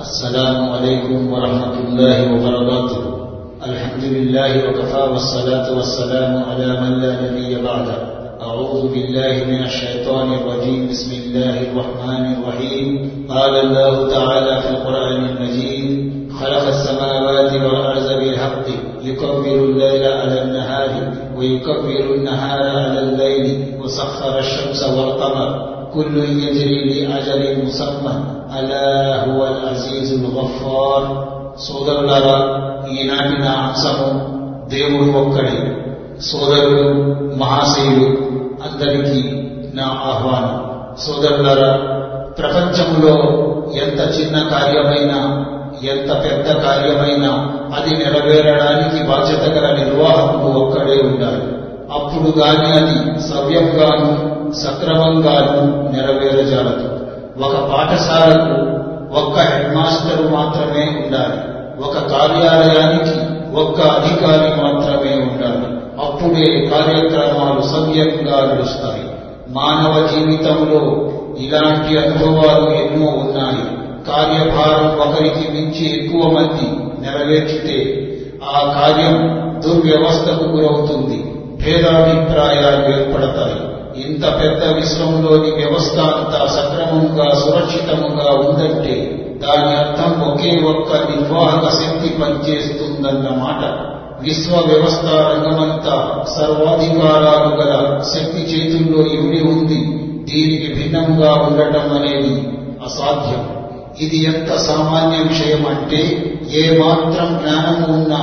السلام عليكم ورحمة الله وبركاته. الحمد لله وكفى والصلاة والسلام على من لا نبي بعده. أعوذ بالله من الشيطان الرجيم. بسم الله الرحمن الرحيم. قال الله تعالى في القرآن المجيد خلق السماوات والأرض بالحق يكبر الليل على النهار ويكبر النهار على الليل وسخر الشمس والقمر. كل يجري لأجل مسمى ألا هو العزيز الغفار సోదరులారా ఈనాటి నా అంశము దేవుడు ఒక్కడే సోదరుడు మహాశయుడు అందరికీ నా ఆహ్వానం సోదరులారా ప్రపంచంలో ఎంత చిన్న కార్యమైనా ఎంత పెద్ద కార్యమైనా అది నెరవేరడానికి బాధ్యత గల నిర్వాహకుడు ఒక్కడే ఉండాలి అప్పుడు గాని అది సవ్యంగాను సక్రమంగాను నెరవేరజాలదు. ఒక పాఠశాలకు ఒక్క హెడ్ మాస్టర్ మాత్రమే ఉండాలి. ఒక కార్యాలయానికి ఒక్క అధికారి మాత్రమే ఉండాలి. అప్పుడే కార్యక్రమాలు సవ్యంగా నడుస్తాయి. మానవ జీవితంలో ఇలాంటి అనుభవాలు ఎన్నో ఉన్నాయి. కార్యభారం ఒకరికి మించి ఎక్కువ మంది నెరవేర్చితే ఆ కార్యం దుర్వ్యవస్థకు గురవుతుంది. భేదాభిప్రాయాలు ఏర్పడతాయి. ఇంత పెద్ద విశ్వంలోని వ్యవస్థ అంతా సక్రమంగా సురక్షితముగా ఉందంటే దాని అర్థం ఒకే ఒక్క నిర్వాహక శక్తి పనిచేస్తుందన్నమాట విశ్వ వ్యవస్థ రంగమంతా సర్వాధికారాలు గల శక్తి చేతుల్లో ఇమిడి ఉంది. దీనికి భిన్నంగా ఉండటం అనేది అసాధ్యం. ఇది ఎంత సామాన్య విషయం అంటే ఏ మాత్రం జ్ఞానము ఉన్నా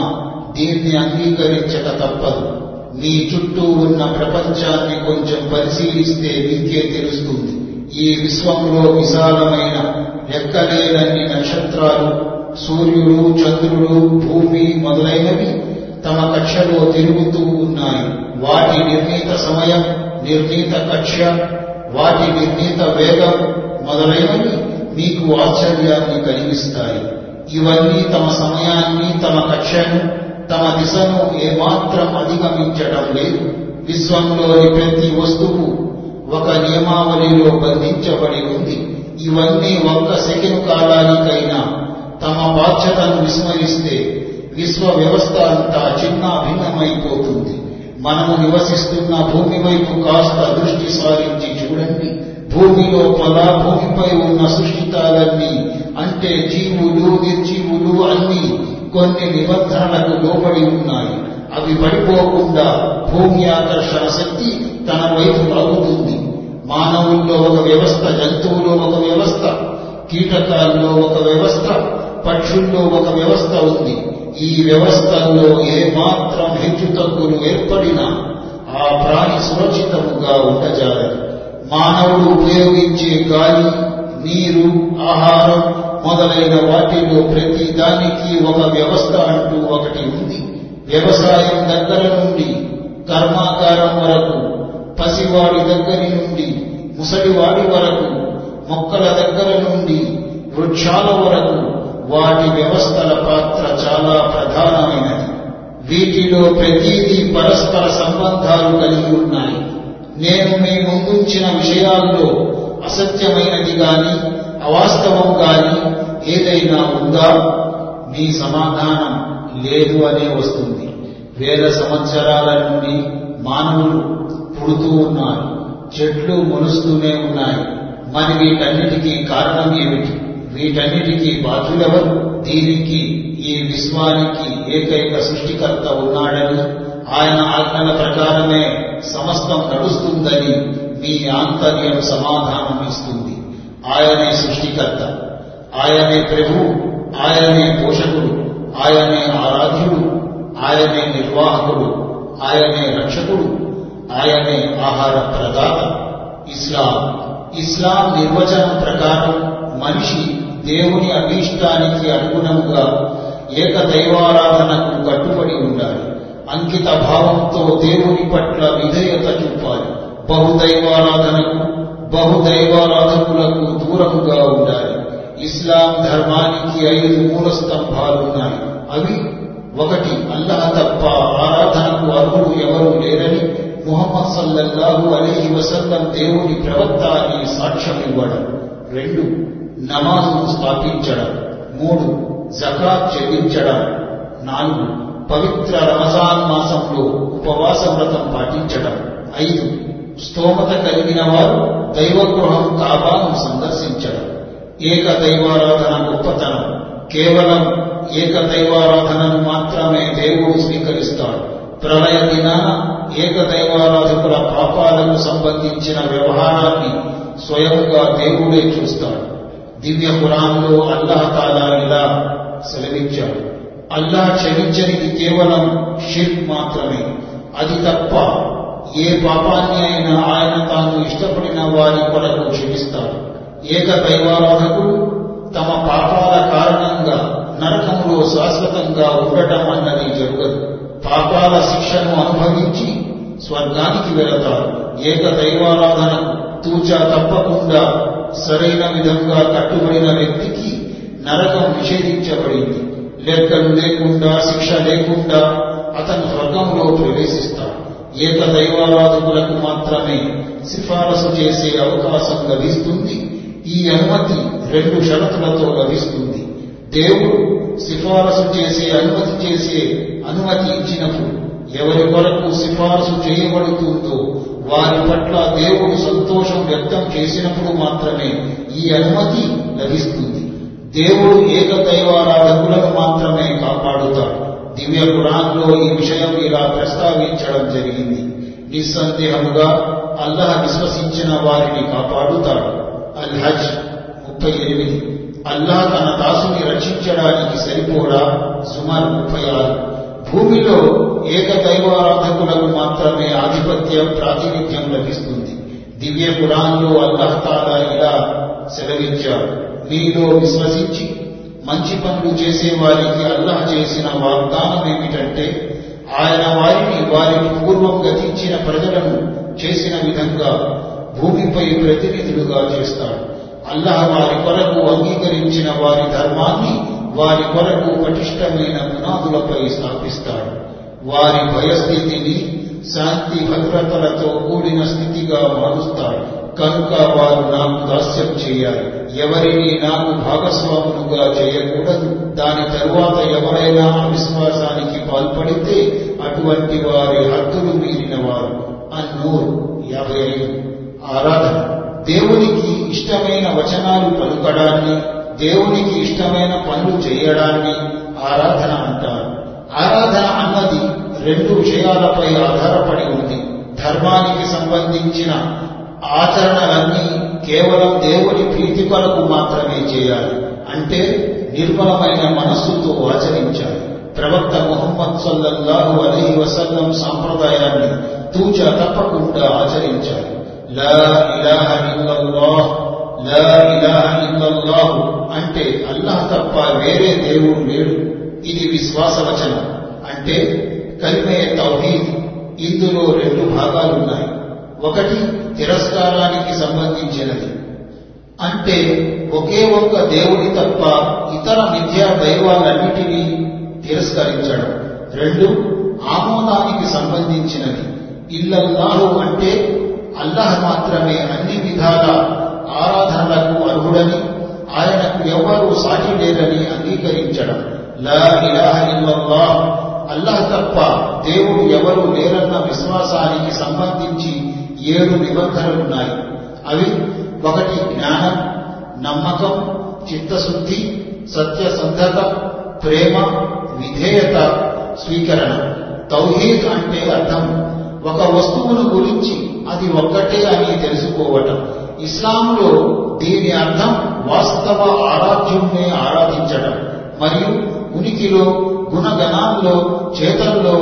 దీన్ని అంగీకరించట తప్పదు. మీ చుట్టూ ఉన్న ప్రపంచాన్ని కొంచెం పరిశీలిస్తే విద్య తెలుస్తుంది. ఈ విశ్వంలో విశాలమైన లెక్కలేనన్ని నక్షత్రాలు సూర్యుడు చంద్రుడు భూమి మొదలైనవి తమ కక్షలో తిరుగుతూ ఉన్నాయి. వాటి నిర్ణీత సమయం నిర్ణీత కక్ష వాటి నిర్ణీత వేగం మొదలైనవి మీకు ఆశ్చర్యాన్ని కలిగిస్తాయి. ఇవన్నీ తమ సమయాన్ని తమ కక్షను తమ దిశను ఏమాత్రం అధిగమించటం లేదు. విశ్వంలోని ప్రతి వస్తువు ఒక నియమావళిలో బంధించబడి ఉంది. ఇవన్నీ ఒక్క సెకండ్ కాలానికైనా తమ బాధ్యతను విస్మరిస్తే విశ్వ వ్యవస్థ అంతా చిన్న భిన్నమైపోతుంది. మనము నివసిస్తున్న భూమి వైపు కాస్త దృష్టి సారించి చూడండి. భూమిలో పలా భూమిపై ఉన్న సృష్టితాలన్నీ అంటే జీవులు నిర్జీవులు అన్నీ కొన్ని నిబంధనలకు లోబడి ఉన్నాయి. అవి పడిపోకుండా భూమి ఆకర్షణ శక్తి తన వైపు లాగుతుంది మానవుల్లో ఒక వ్యవస్థ జంతువులో ఒక వ్యవస్థ కీటకాల్లో ఒక వ్యవస్థ పక్షుల్లో ఒక వ్యవస్థ ఉంది. ఈ వ్యవస్థల్లో ఏమాత్రం హెచ్చు తగ్గులు ఏర్పడినా ఆ ప్రాణి సురక్షితముగా ఉండజాలదు. మానవుడు ఉపయోగించే గాలి నీరు ఆహారం మొదలైన వాటిలో ప్రతి దానికి ఒక వ్యవస్థ అంటూ ఒకటి ఉంది. వ్యవసాయం దగ్గర నుండి కర్మాగారం వరకు పసివాడి దగ్గరి నుండి ముసలివాడి వరకు మొక్కల దగ్గర నుండి వృక్షాల వరకు వాటి వ్యవస్థల పాత్ర చాలా ప్రధానమైనది. వీటిలో ప్రతిదీ పరస్పర సంబంధాలు కలిగి ఉన్నాయి. నేను మీ ముందుంచిన విషయాల్లో అసత్యమైనది గాని అవాస్తవం గాని ఏదైనా ఉందా? మీ సమాధానం లేదు అనే వస్తుంది. వేల సంవత్సరాల నుండి మానవులు పుడుతూ ఉన్నారు. చెట్లు మొలుస్తూనే ఉన్నాయి. మరి వీటన్నిటికీ కారణం ఏమిటి? వీటన్నిటికీ బాధ్యులెవరు? దీనికి ఈ విశ్వానికి ఏకైక సృష్టికర్త ఉన్నాడని ఆయన ఆజ్ఞల ప్రకారమే సమస్తం నడుస్తుందని మీ ఆంతర్యం సమాధానం ఇస్తుంది ఆయనే సృష్టికర్త. ఆయనే ప్రభు. ఆయనే పోషకుడు. ఆయనే ఆరాధ్యుడు. ఆయనే నిర్వాహకుడు. ఆయనే రక్షకుడు. ఆయనే ఆహార ప్రదాత. ఇస్లాం. ఇస్లాం నిర్వచనం ప్రకారం మనిషి దేవుని అభీష్టానికి అనుగుణంగా ఏకదైవారాధనకు కట్టుబడి ఉండాలి. అంకిత భావంతో దేవుని పట్ల విధేయత చూపాలి. బహుదైవారాధనకు బహుదైవారాధకులకు దూరముగా ఉండాలి. ఇస్లాం ధర్మానికి ఐదు మూల స్తంభాలున్నాయి అవి ఒకటి అల్లహ తప్ప ఆరాధనకు అర్హులు ఎవరు లేరని ముహమ్మద్ సల్లల్లాహు అలీహి వసల్లం దేవుని ప్రవక్త అని సాక్ష్యం ఇవ్వడం. రెండు నమాజ్ను స్థాపించడం. మూడు జకాత్ చెల్లించడం. నాలుగు పవిత్ర రమజాన్ మాసంలో ఉపవాస వ్రతం పాటించడం. ఐదు స్తోమత కలిగిన వారు దైవగృహం కాబాను సందర్శించడం. ఏక దైవారాధన గొప్పతనం. కేవలం ఏక దైవారాధనను మాత్రమే దేవుడు స్వీకరిస్తాడు. ప్రళయ దినాన ఏక దైవారాధకుల పాపాలకు సంబంధించిన వ్యవహారాన్ని స్వయంగా దేవుడే చూస్తాడు. దివ్య పురాణంలో అల్లహతాలా ఇలా సెలవిచ్చాడు. అల్లాహ్ క్షమించనిది కేవలం షిర్క్ మాత్రమే. అది తప్ప ఏ పాపాన్ని అయినా ఆయన తాను ఇష్టపడిన వారి కొరకు క్షమిస్తాడు. ఏక దైవారాధకు తమ పాపాల కారణంగా నరకంలో శాశ్వతంగా ఉండటం అన్నది జరగదు. పాపాల శిక్షను అనుభవించి స్వర్గానికి వెళతారు ఏక దైవారాధనకు తూచా తప్పకుండా సరైన విధంగా కట్టుబడిన వ్యక్తికి నరకం నిషేధించబడింది. లెక్కలు లేకుండా శిక్ష లేకుండా అతను స్వర్గంలో ప్రవేశిస్తాడు. ఏక దైవారాధకులకు మాత్రమే సిఫారసు చేసే అవకాశం లభిస్తుంది? ఈ అనుమతి రెండు షరతులతో లభిస్తుంది. దేవుడు సిఫారసు చేసే అనుమతి చేసే అనుమతి ఇచ్చినప్పుడు ఎవరి కొరకు సిఫారసు చేయబడుతుందో వారి పట్ల దేవుడు సంతోషం వ్యక్తం చేసినప్పుడు మాత్రమే ఈ అనుమతి లభిస్తుంది. దేవుడు ఏకదైవారాధకులను మాత్రమే కాపాడుతాడు. దివ్య పురాణంలో ఈ విషయం ఇలా ప్రస్తావించడం జరిగింది. నిస్సందేహముగా అల్లహ విశ్వసించిన వారిని కాపాడుతాడు. అల్ హజ్ ముప్పై ఎనిమిది. అల్లాహ్ తన దాసుని రక్షించడానికి సరిపోడా? సుమారు ముప్పై ఆరు. భూమిలో ఏకదైవారాధకులకు మాత్రమే ఆధిపత్యం ప్రాతినిధ్యం లభిస్తుంది. దివ్య పురాణంలో అల్లాహ్ తాలా ఇలా సెలవిచ్చాడు. మీలో విశ్వసించి మంచి పనులు చేసే వారికి అల్లాహ్ చేసిన వాగ్దానం ఏమిటంటే ఆయన వారిని వారికి పూర్వం గతించిన ప్రజలను చేసిన విధంగా భూమిపై ప్రతినిధులుగా చేస్తాడు. అల్లాహ్ వారి కొరకు అంగీకరించిన వారి ధర్మాన్ని వారి కొరకు పటిష్టమైన పునాదులపై స్థాపిస్తాడు. వారి భయస్థితిని శాంతి భద్రతలతో కూడిన స్థితిగా మారుస్తాడు. కనుక వారు నాకు దాస్యం చేయాలి. ఎవరిని నాకు భాగస్వాములుగా చేయకూడదు. దాని తరువాత ఎవరైనా అవిశ్వాసానికి పాల్పడితే అటువంటి వారి హద్దులు మీరిన వారు అన్నూరు యాభై ఐదు ఆరాధన. దేవునికి ఇష్టమైన వచనాలు పలుకడాన్ని దేవునికి ఇష్టమైన పనులు చేయడాన్ని ఆరాధన అంటారు. ఆరాధన అన్నది రెండు విషయాలపై ఆధారపడి ఉంది. ధర్మానికి సంబంధించిన ఆచరణలన్నీ కేవలం దేవుని ప్రీతి కొరకు మాత్రమే చేయాలి. అంటే నిర్మలమైన మనస్సుతో ఆచరించాలి. ప్రవక్త మొహమ్మద్ సల్లల్లాహు అలీ వసల్లం సాంప్రదాయాన్ని తూచ తప్పకుండా ఆచరించాలి. లా ఇలాహ ఇల్లల్లాహ్ లా ఇలాహ ఇల్లల్లాహు అంటే అల్లాహ్ తప్ప వేరే దేవుడు లేడు. ఇది విశ్వాసవచనం అంటే కలిమే తౌహీద్. ఇందులో రెండు భాగాలున్నాయి. ఒకటి తిరస్కారానికి సంబంధించినది. అంటే ఒకే ఒక్క దేవుడి తప్ప ఇతర మిథ్యా దైవాలన్నిటినీ తిరస్కరించడం. రెండు ఆమోదానికి సంబంధించినది. ఇల్లల్లాహు అంటే అల్లాహ్ మాత్రమే అన్ని విధాల ఆరాధనలకు అర్హుడని ఆయనకు ఎవరూ సాటి లేరని అంగీకరించడం. లా ఇలాహ ఇల్లల్లాహ్. అల్లాహ్ తప్ప దేవుడు ఎవరు లేరన్న విశ్వాసానికి సంబంధించి ఏడు నిబంధనలు ఉన్నాయి అవి ఒకటి జ్ఞానం నమ్మకం చిత్తశుద్ధి సత్యసంధత ప్రేమ విధేయత స్వీకరణ. తౌహీద్ అంటే అర్థం. ఒక వస్తువును గురించి అది ఒక్కటే అని తెలుసుకోవటం. ఇస్లాంలో దీని అర్థం వాస్తవ ఆరాధ్యుణ్ణి ఆరాధించడం. మరియు ఉనికిలో గుణగణాల్లో చేతల్లో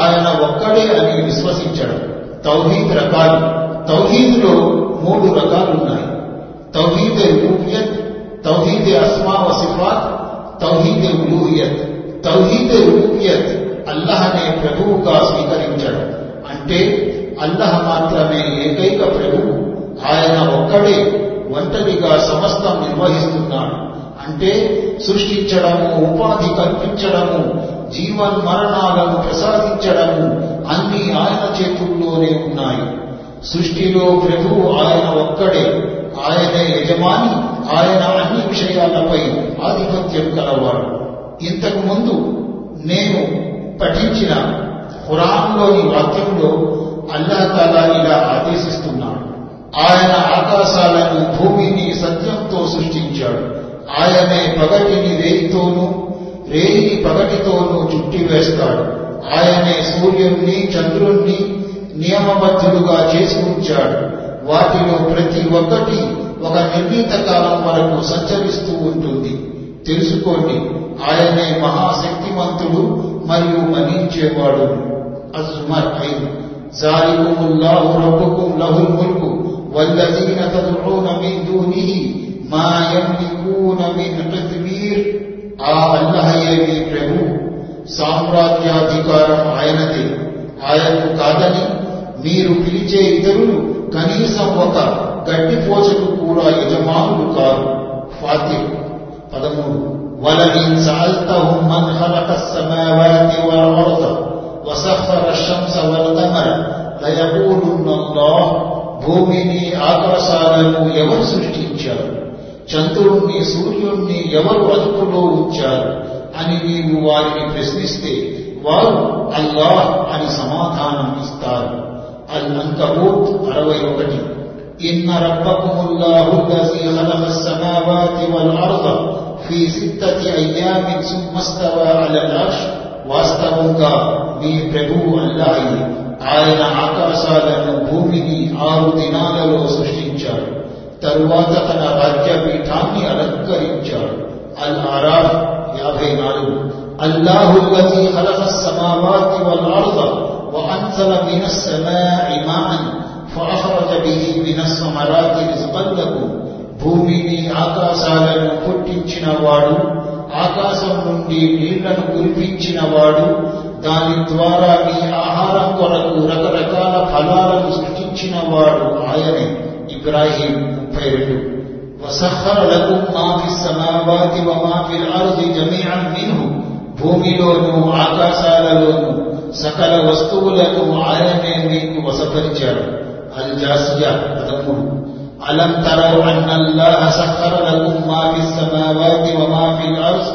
ఆయన ఒక్కడే అని విశ్వసించడం. తౌహీద్ రకాలు. తౌహీద్లో మూడు రకాలున్నాయి తౌహీద్ రూపియత్ తౌహీద్ అస్మా వ సిఫాత్ తౌహీద్ ఉలూహియత్ తౌహీద్ రూపియత్ అల్లహనే ప్రభువుగా స్వీకరించడం. అంటే అల్లహ మాత్రమే ఏకైక ప్రభువు. ఆయన ఒక్కడే ఒంటరిగా సమస్తం నిర్వహిస్తున్నాడు. అంటే సృష్టించడము ఉపాధి కల్పించడము జీవన్ మరణాలను ప్రసాదించడము అన్ని ఆయన చేతుల్లోనే ఉన్నాయి. సృష్టిలో ప్రభువు ఆయన ఒక్కడే. ఆయనే యజమాని ఆయన అన్ని విషయాలపై ఆధిపత్యం కలవాడు. ఇంతకు ముందు నేను పఠించిన ఖురాన్లోని వాక్యంలో అల్లాహతాలా ఇలా ఆదేశిస్తున్నాడు. ఆయన ఆకాశాలను భూమిని సత్యంతో సృష్టించాడు. ఆయనే పగటిని రేయితోనూ రేణి పగటితోనూ చుట్టివేస్తాడు ఆయనే సూర్యుణ్ణి చంద్రుణ్ణి నియమబద్ధులుగా చేసి ఉంచాడు వాటిలో ప్రతి ఒక్కటి ఒక నిర్ణీత కాలం వరకు సంచరిస్తూ ఉంటుంది. తెలుసుకోండి ఆయనే మహాశక్తివంతుడు మరియు మనించేవాడు అజ్మర్ ఐదు. ఆ అల్లహయే మీ ప్రభు సామ్రాజ్యాధికారం ఆయనదే ఆయనకు కాదని మీరు పిలిచే ఇతరులు కనీసం ఒక గడ్డిపోచకు కూడా యజమానులు కారు ఫాతిర్ పదమూడు ولئن سألتهم من خلق السماوات والأرض وسخر الشمس والقمر ليقولن الله భూమిని ఆకాశాలను ఎవరు సృష్టించారు చంద్రుణ్ణి సూర్యుణ్ణి ఎవరు అదుపులో ఉంచారు అని నీవు వారిని ప్రశ్నిస్తే వారు అల్లాహ్ అని సమాధానం ఇస్తారు అల్ అంకబూత్ అరవై ఒకటి ఇన్న రబ్బకుముల్లాహు الذي خلق السماوات والأرض في ستة أيام ثم استوى على العرش వాస్తవంగా మీ ప్రభువు అల్లాయి ఆయన ఆకాశాలను భూమిని ఆరు దినాలలో సృష్టించాడు తరువాత తన రాజ్యపీఠాన్ని అలంకరించాడు అల్ ఆరాఫ్ యాభై నాలుగు అల్లాహు الذي خلق السماوات والأرض وأنزل من السماء ماء فأخرج به من الثمرات رزقا لكم భూమిని ఆకాశాలను పుట్టించిన వాడు ఆకాశం నుండి నీళ్లను కురిపించిన వాడు దాని ద్వారా మీ ఆహారం కొరకు రకరకాల ఫలాలను సృష్టించిన వాడు ఆయనే ఇబ్రాహీం ముప్పై రెండు వసహర లకుం మా ఫి సమావాతి వ మా ఫిల్ అర్ది జమీఅన్ మిన్హు భూమిలోను ఆకాశాలలోను సకల వస్తువులను ఆయనే మీకు వసపరిచాడు అల్ జాసియా పదమూడు అలం తరవు అన్న అల్లాహ సఖర లకుం మా ఫి సమావాతి వ మా ఫిల్ అర్జ్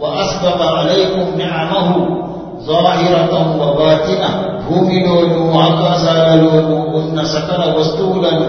وأسبق عليكم نعمه ظاهرة وباطنة భూమిలోను ఆకాశాలలోనూ ఉన్న సకల వస్తువులను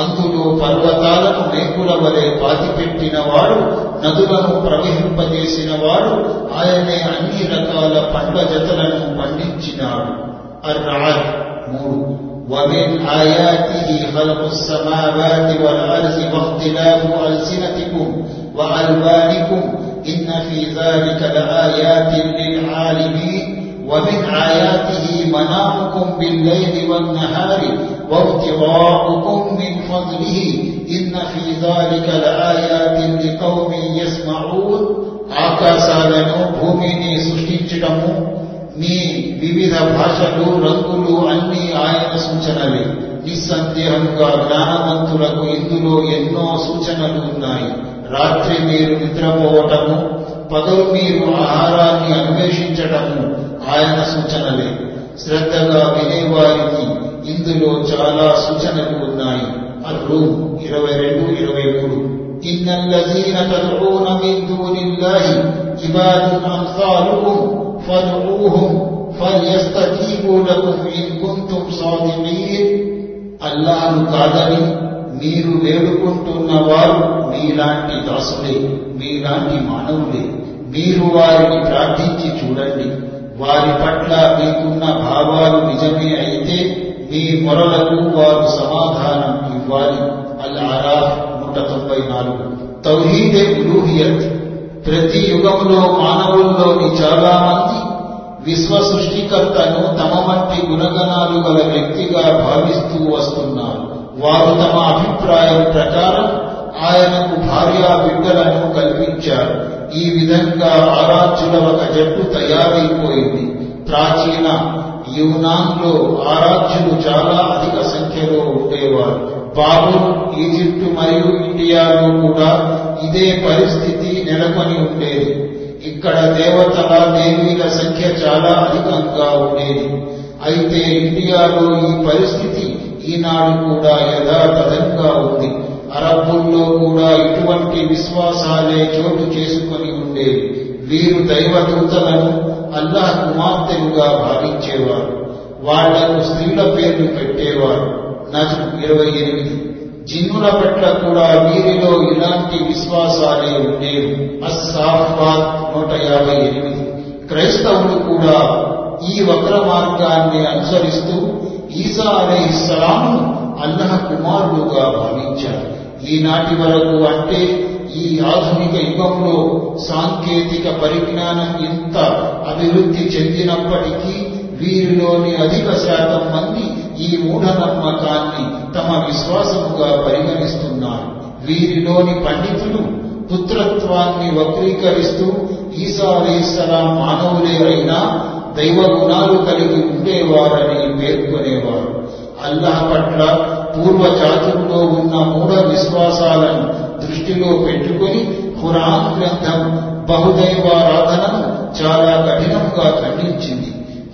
అందులో పర్వతాలను మేకుల వలె పాతిపెట్టిన వాడు నదులను ప్రవహింపజేసిన వాడు ఆయనే అన్ని రకాల పండ్ల జతలను పండించినాడు అర్రాడ్ మూడు ومن آياته خلق السماوات والأرض واختلاف ألسنتكم وألوانكم إن في ذلك لآيات للعالمين ومن آياته منامكم بالليل والنهار وابتغاؤكم من فضله إن في ذلك لآيات لقوم يسمعون ఆకాశాలను భూమిని సృష్టించడము మీ వివిధ భాషలు రంగులు అన్ని ఆయన సూచనలే నిస్సందేహంగా జ్ఞానవంతులకు ఇందులో ఎన్నో సూచనలు ఉన్నాయి రాత్రి మీరు నిద్రపోవటము పగలు మీరు ఆహారాన్ని అన్వేషించటము ఆయన సూచనలే శ్రద్ధగా వినేవారికి ఇందులో చాలా సూచనలు ఉన్నాయి అర్రూమ్ ఇరవై రెండు ఇరవై మూడు إن الذين تدعون من دون الله عباد أمثالكم فادعوهم فليستجيبوا لكم إن كنتم صادقين అల్లాహను కాదని మీరు వేడుకుంటున్న వారు మీలాంటి దాసులే మీలాంటి మానవులే మీరు వారిని ప్రార్థించి చూడండి వారి పట్ల మీకున్న భావాలు నిజమే అయితే ఈ మొరలకు వారు సమాధానం ఇవ్వాలి. అల్ ఆరాఫ్ నూట తొంభై నాలుగు. తౌహీదే ఉలూహియత్. ప్రతి యుగంలో మానవుల్లోని చాలా మంది విశ్వ సృష్టికర్తను తమ వంటి గుణగణాలు గల వ్యక్తిగా భావిస్తూ వస్తున్నారు. వారు తమ అభిప్రాయం ప్రకారం ఆయనకు భార్యా బిడ్డలను కల్పించారు. ఈ విధంగా ఆరాధ్యుల ఒక జట్టు తయారైపోయింది. ప్రాచీన యూనాన్లో ఆరాధ్యులు చాలా అధిక సంఖ్యలో ఉండేవారు. బాబుల్ ఈజిప్టు మరియు ఇండియాలో కూడా ఇదే పరిస్థితి నెలకొని ఉండేది. ఇక్కడ దేవతల దేవీల సంఖ్య చాలా అధికంగా ఉండేది. అయితే ఇండియాలో ఈ పరిస్థితి ఈనాడు కూడా యథాతథంగా ఉంది. అరబ్బుల్లో కూడా ఇటువంటి విశ్వాసాలే చోటు చేసుకొని ఉండేవి. వీరు దైవదూతలను అల్లాహ్ కుమార్తెలుగా భావించేవారు. వాళ్ళకు స్త్రీల పేర్లు పెట్టేవారు. నజం ఇరవై ఎనిమిది. జిన్నుల పట్ల కూడా వీరిలో ఇలాంటి విశ్వాసాలే ఉండేవి. అస్సాఫాత్ నూట యాభై ఎనిమిది. క్రైస్తవులు కూడా ఈ వక్ర మార్గాన్ని అనుసరిస్తూ ఈసా అలైహిస్సలాము అల్లహ కుమారుడుగా భావించారు. ఈనాటి వరకు అంటే ఈ ఆధునిక యుగంలో సాంకేతిక పరిజ్ఞానం ఇంత అభివృద్ధి చెందినప్పటికీ వీరిలోని అధిక శాతం మంది ఈ మూఢనమ్మకాన్ని తమ విశ్వాసముగా పరిగణిస్తున్నారు. వీరిలోని పండితులు పుత్రత్వాన్ని వక్రీకరిస్తూ ఈసా మానవులేవైనా దైవ గుణాలు కలిగి ఉండేవారని పేర్కొనేవారు. అల్లహ పట్ల పూర్వ జాతుల్లో ఉన్న మూఢ విశ్వాసాలను దృష్టిలో పెట్టుకొని ఖురాన్ గ్రంథం బహుదైవారాధనను చాలా కఠినంగా ఖండించింది.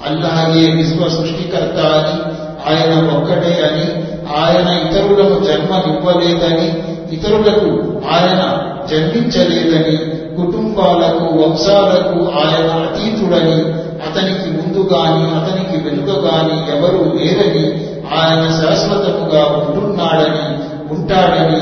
అల్లాహే విశ్వ సృష్టికర్త అని ఆయన ఒక్కటే అని ఆయన ఇతరులకు జన్మనివ్వలేదని ఇతరులకు ఆయన జన్మించలేదని కుటుంబాలకు వంశాలకు ఆయన అతీతుడని అతనికి ముందు గాని అతనికి వెనుక గాని ఎవరూ లేరని ఆయన శాశ్వతముగా ఉంటున్నాడని ఉంటాడని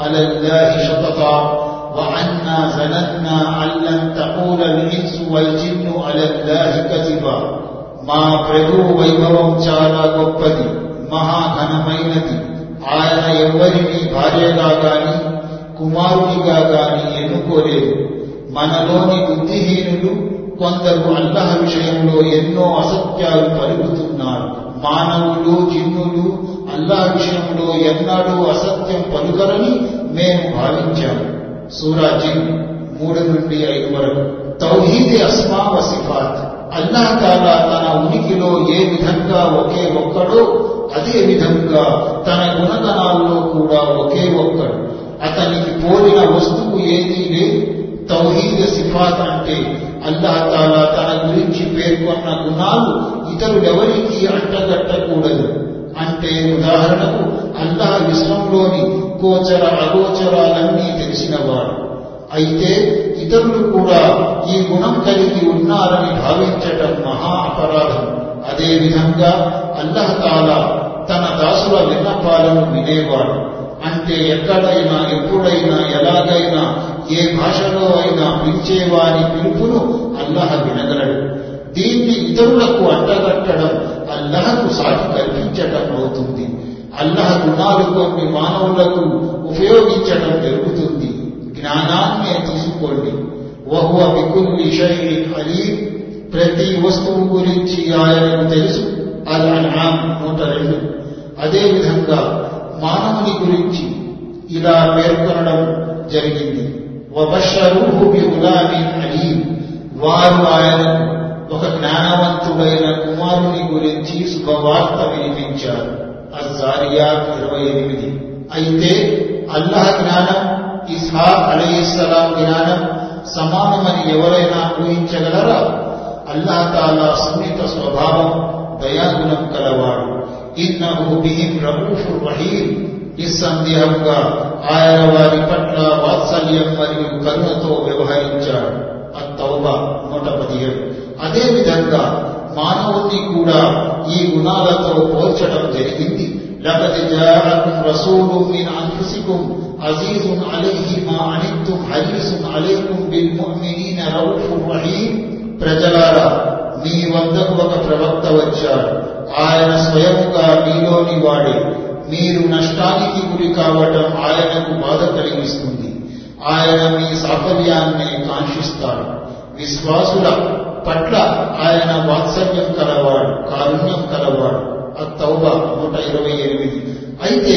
على الله شططا وعنا ظننا أن لن تقول الإنس والجن على الله كذبا మా ప్రభు వైభవం చాలా గొప్పది మహాఘనమైనది ఆయన ఎవ్వరిని భార్యగా గాని కుమారుడిగా గాని ఎన్నుకోలేదు మనలోని బుద్ధిహీనులు కొందరు అల్లహ విషయంలో ఎన్నో అసత్యాలు పలుకుతున్నారు మానవులు జిన్నులు అల్లా విషయంలో ఎన్నడూ అసత్యం పలుకరని మేము భావించాము. సూరా జిన్ మూడు నుండి ఐదు వరకు. తౌహీది అస్మా వ సిఫాత్ తాలా తన ఉనికిలో ఏ విధంగా ఒకే ఒక్కడో అదే విధంగా తన గుణగణాల్లో కూడా ఒకే ఒక్కడు. అతనికి పోలిన వస్తువు ఏదీ లేదు. తౌహీద్ సిఫాత్ అంటే అల్లాహ్ తాలా తన గురించి పేర్కొన్న గుణాలు ఇతరులెవరికి అంటగట్టకూడదు. అంటే ఉదాహరణకు అల్లాహ్ విశ్వంలోని గోచర అగోచరాలన్నీ తెలిసినవాడు. అయితే ఇతరులు కూడా ఈ గుణం కలిగి ఉన్నారని భావించటం మహా అపరాధం. అదేవిధంగా అల్లహ తాలా తన దాసుల విన్నపాలను వినేవాడు. అంటే ఎక్కడైనా ఎప్పుడైనా ఎలాగైనా ఏ భాషలో అయినా పిలిచేవాని పిలుపును అల్లహ వినగలడు. దీన్ని ఇతరులకు అడ్డగట్టడం అల్లహకు సాటి కల్పించటం అవుతుంది. అల్లహ గుణాలు కొన్ని మానవులకు ఉపయోగించటం జరుగుతుంది. జ్ఞానాన్ని తీసుకోండి. వహువ వికుల్లి షైఇన్ అలీ ప్రతి వస్తువు గురించి ఆయనకు తెలుసు. అల్ నూట రెండు. అదేవిధంగా మానవుని గురించి ఇలా పేర్కొనడం జరిగింది. వబషరూహు బి గులామిన్ అలీం వారు ఆయనకు ఒక జ్ఞానవంతుడైన కుమారుని గురించి శుభవార్త వినిపించారు అజారియాత్ ఇరవై ఎనిమిది అయితే అల్లాహ్ జ్ఞానం ఇస్హాక్ అలైహిస్సలాం జ్ఞానం సమానమని ఎవరైనా ఊహించగలరా అల్లాహతాలా సున్నిత స్వభావం దయాగుణం కలవాడు ఇన్నహు బిహిం రబూఫు రహీం నిస్సందేహంగా ఆయన వారి పట్ల వాత్సల్యం మరియు కరుణతో వ్యవహరించాడు అత్తౌబ నూట పదిహేడు అదేవిధంగా మానవుణ్ణి కూడా ఈ గుణాలతో పోల్చడం జరిగింది لقد جاءكم رسول من أنفسكم عزيز عليه ما عنتم حريص عليكم بالمؤمنين رؤوف رحيم ప్రజలారా మీ వద్దకు ఒక ప్రవక్త వచ్చాడు ఆయన స్వయముగా మీలోని వాడే మీరు నష్టానికి గురి కావటం ఆయనకు బాధ కలిగిస్తుంది. ఆయన మీ సాఫల్యాన్ని కాంక్షిస్తాడు. విశ్వాసుల పట్ల ఆయన వాత్సల్యం కలవాడు కారుణ్యం కలవాడు. అత్తౌబ నూట ఇరవై ఎనిమిది. అయితే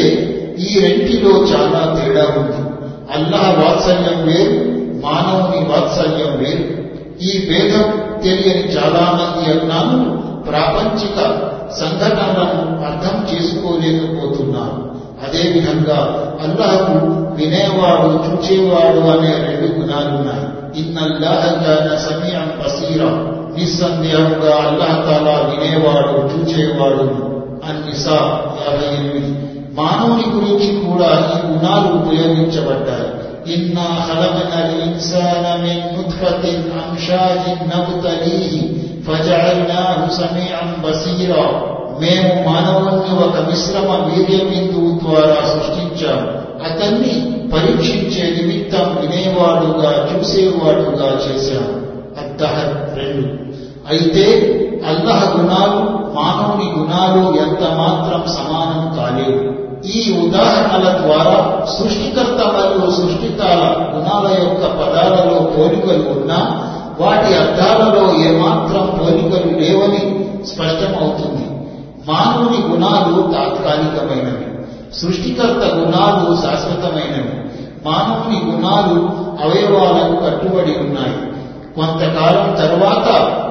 ఈ రెంటిలో చాలా తేడా ఉంది. అల్లా వాత్సల్యం వేరు మానవుని వాత్సల్యం వేరు. ఈ భేదం తెలియని చాలా మంది అజ్ఞానులు ప్రాపంచిక సంఘటనలను అర్థం చేసుకోలేకపోతున్నారు అదేవిధంగా అల్లాహకు వినేవాడు చూచేవాడు అనే రెండు గుణాలున్నాయి ఇన్నల్లాహకాన సమయం పసీరం నిస్సందేహంగా అల్లహతాలా వినేవాడు చూచేవాడు అన్నిసా యాభై ఎనిమిది. మానవుని గురించి కూడా ఈ గుణాలు ఉపయోగించబడ్డాయి. ఇన్నా హలమన ఇన్సాన మిన్ నుత్ఫతిన్ అంశాజి ఫజల్నాహు సమీఅం బసీరా. మేము మానవుణ్ణి ఒక మిశ్రమ వీర్య ద్వారా సృష్టించాము. అతన్ని పరీక్షించే నిమిత్తం వినేవాడుగా చూసేవాడుగా చేశాము. అద్దహర్ రెండు. అయితే అల్లహ గుణాలు మానవుని గుణాలు ఎంత మాత్రం సమానం కాలేవు ఈ ఉదాహరణల ద్వారా సృష్టికర్త మరియు సృష్టికాల గుణాల యొక్క పదాలలో పోలికలు ఉన్నా వాటి అర్థాలలో ఏమాత్రం పోలికలు లేవని స్పష్టమవుతుంది. మానవుని గుణాలు తాత్కాలికమైనవి. సృష్టికర్త గుణాలు శాశ్వతమైనవి. మానవుని గుణాలు అవయవాలకు కట్టుబడి ఉన్నాయి. కొంతకాలం తరువాత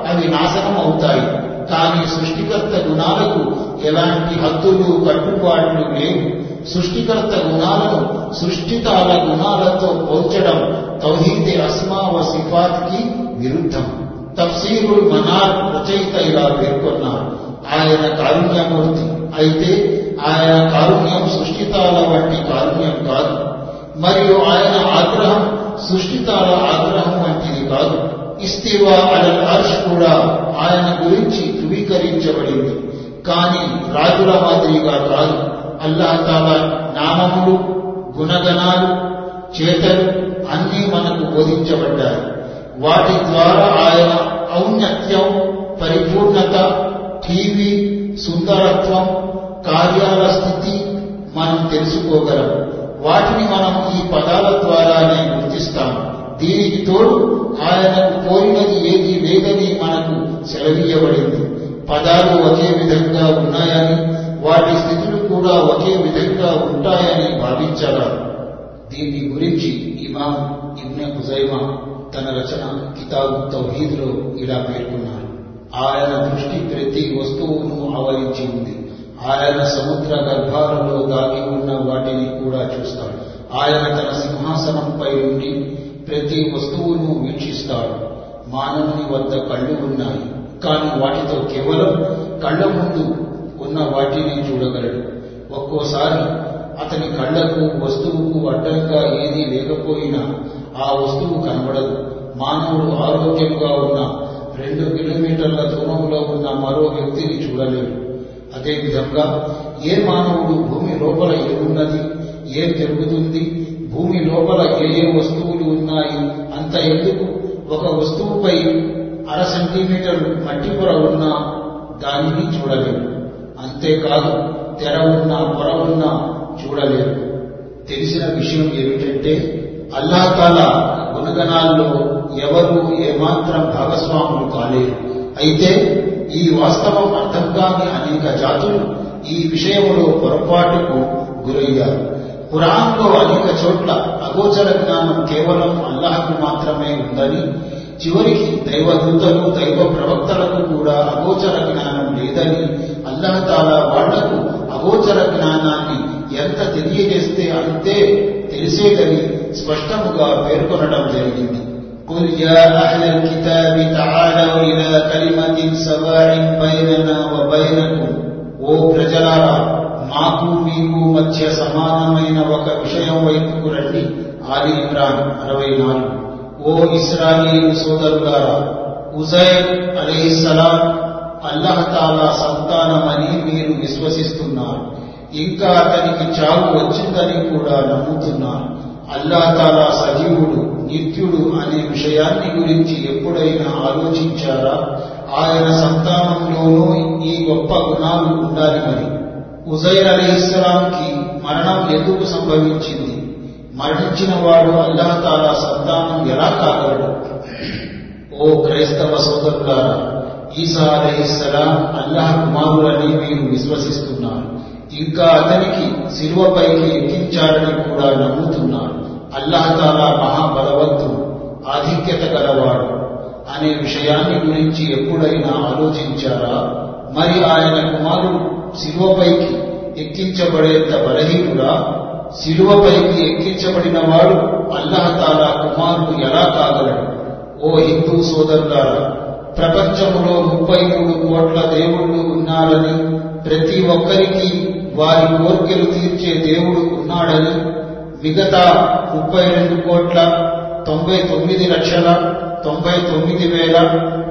అవి నాశనం అవుతాయి కానీ సృష్టికర్త గుణాలకు ఎలాంటి హద్దులు కట్టుబాట్లు లేవు. సృష్టికర్త గుణాలను సృష్టితాల గుణాలతో పోల్చడం తౌహీదే అస్మా వ సిఫాత్కి విరుద్ధం. తఫ్సీరుల్ మనార్ రచయిత ఇలా పేర్కొన్నారు. ఆయన కారుణ్యమూర్తి. అయితే ఆయన కారుణ్యం సృష్టితాల వంటి కారుణ్యం కాదు. మరియు ఆయన ఆగ్రహం సృష్టితాల ఆగ్రహం వంటిది కాదు. ఇస్తివా అలల్ అర్ష్ కూడా ఆయన గురించి ధృవీకరించబడింది. కానీ రాజుల మాదిరిగా కాదు. అల్లాహతాల నామములు గుణగణాలు చేతలు అన్నీ మనకు బోధించబడ్డాయి. వాటి ద్వారా ఆయన ఔన్నత్యం పరిపూర్ణత టీవీ సుందరత్వం కార్యాల స్థితి మనం తెలుసుకోగలం. వాటిని మనం ఈ పదాల ద్వారానే గుర్తిస్తాం. దీనికి తోడు ఆయనకు కోరినది ఏది లేదని మనకు సెలవీయబడింది పదాలు ఒకే విధంగా ఉన్నాయని వాటి స్థితులు కూడా ఒకే విధంగా ఉంటాయని భావించారా దీని గురించి ఇమాం ఇబ్నె హుజైమా తన రచన కితాబు తౌహీద్లో ఇలా పేర్కొన్నారు. ఆయన దృష్టి ప్రతి వస్తువును ఆవరించి ఉంది. ఆయన సముద్ర గర్భాలలో దాగి ఉన్న వాటిని కూడా చూస్తాడు. ఆయన తన సింహాసనంపై ఉండి ప్రతి వస్తువును వీక్షిస్తాడు మానవుని వద్ద కళ్ళు ఉన్నాయి. కానీ వాటితో కేవలం కళ్ళ ముందు ఉన్న వాటిని చూడగలడు. ఒక్కోసారి అతని కళ్ళకు వస్తువుకు అడ్డంగా ఏదీ లేకపోయినా ఆ వస్తువు కనబడదు. మానవుడు ఆరోగ్యంగా ఉన్న రెండు కిలోమీటర్ల దూరంలో ఉన్న మరో వ్యక్తిని చూడలేడు. అదేవిధంగా ఏ మానవుడు భూమి లోపల ఏమున్నది ఏం జరుగుతుంది భూమి లోపల ఏ ఏ వస్తువులు ఉన్నాయి. అంత ఎందుకు? ఒక వస్తువుపై అర సెంటీమీటర్ మట్టి పొర ఉన్నా దానిని చూడలేరు అంతేకాదు తెర ఉన్నా పొర ఉన్నా చూడలేరు తెలిసిన విషయం ఏమిటంటే అల్లాహతాల గుణగణాల్లో ఎవరు ఏమాత్రం భాగస్వాములు కాలేరు అయితే ఈ వాస్తవం అర్థం కాని అనేక జాతులు ఈ విషయంలో పొరపాటుకు గురయ్యారు. ఖురాన్లో అనేక చోట్ల అగోచర జ్ఞానం కేవలం అల్లాహకు మాత్రమే ఉందని చివరికి దైవదూతలు దైవ ప్రవక్తలకు కూడా అగోచర జ్ఞానం లేదని అల్లహతాలా వాళ్లకు అగోచర జ్ఞానాన్ని ఎంత తెలియజేస్తే అంతే తెలిసేదని స్పష్టముగా పేర్కొనడం జరిగింది قل يا أهل الكتاب تعالوا إلى كلمة سواء بيننا وبينكم ఓ ప్రజలారా మాకు మీకు మధ్య సమానమైన ఒక విషయం వైపుకు రండి. ఆది ఇమ్రాన్ అరవై నాలుగు. ఓ ఇస్రాయేలు సోదరులారా ఉజైర్ అలీసలాం అల్లహతాలా సంతానమని మీరు విశ్వసిస్తున్నారు. ఇంకా అతనికి చావు వచ్చిందని కూడా నమ్ముతున్నారు. అల్లాహతాలా సజీవుడు నిత్యుడు అనే విషయాన్ని గురించి ఎప్పుడైనా ఆలోచించారా? ఆయన సంతానంలోనూ ఈ గొప్ప గుణాలు ఉండాలి మరి. ఉజైర్ అలీస్లాంకి మరణం ఎందుకు సంభవించింది? మరణించిన వాడు అల్లాహతాలా సంతానం ఎలా కాగలడు? ఓ క్రైస్తవ సోదరులారా ఈసా అలహిస్సలాం అల్లాహ్ కుమారులని మీరు విశ్వసిస్తున్నారు. ఇంకా అతనికి శిలువపైకి ఎక్కించారని కూడా నమ్ముతున్నారు. అల్లాహతాలా మహాబలవంతుడు ఆధిక్యత గలవాడు. అనే విషయాన్ని గురించి ఎప్పుడైనా ఆలోచించారా? మరి ఆయన కుమారుడు శిలువపైకి ఎక్కించబడేంత బలహీనుడా? శిలువపైకి ఎక్కించబడిన వాడు అల్లహతాలా కుమారుడు ఎలా కాగలడు? ఓ హిందూ సోదరులారా ప్రపంచంలో ముప్పై మూడు కోట్ల దేవుళ్ళు ఉన్నారని ప్రతి ఒక్కరికి వారి కోర్కెలు తీర్చే దేవుడు ఉన్నాడని మిగతా ముప్పై రెండు కోట్ల తొంభై తొమ్మిది లక్షల తొంభై తొమ్మిది వేల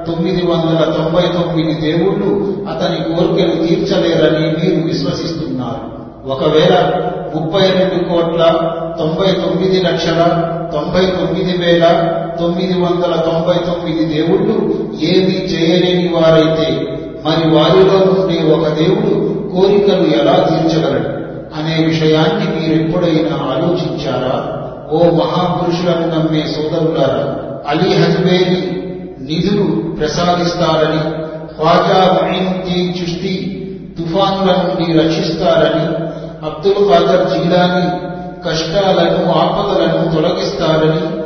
తొమ్మిది వందల తొంభై తొమ్మిది దేవుళ్ళు అతని కోరికలు తీర్చలేరని మీరు విశ్వసిస్తున్నారు. ఒకవేళ ముప్పై రెండు కోట్ల తొంభై తొమ్మిది లక్షల తొంభై తొమ్మిది వేల తొమ్మిది వందల తొంభై తొమ్మిది దేవుళ్ళు ఏమీ చేయలేని వారైతే మరి వారిలో ఉండే ఒక దేవుడు కోరికలు ఎలా తీర్చగలడు? అనే విషయాన్ని మీరెప్పుడైనా ఆలోచించారా? ఓ మహాపురుషులను నమ్మే సోదరులారా అలీ హజ్బేరి నిధులు ప్రసాదిస్తారని ఖ్వాజా మঈనుద్దీన్ చిష్తి తుఫాన్ల నుండి రక్షిస్తారని అబ్దుల్ ఖాదర్ జీలాని కష్టాలను ఆపదలను తొలగిస్తారని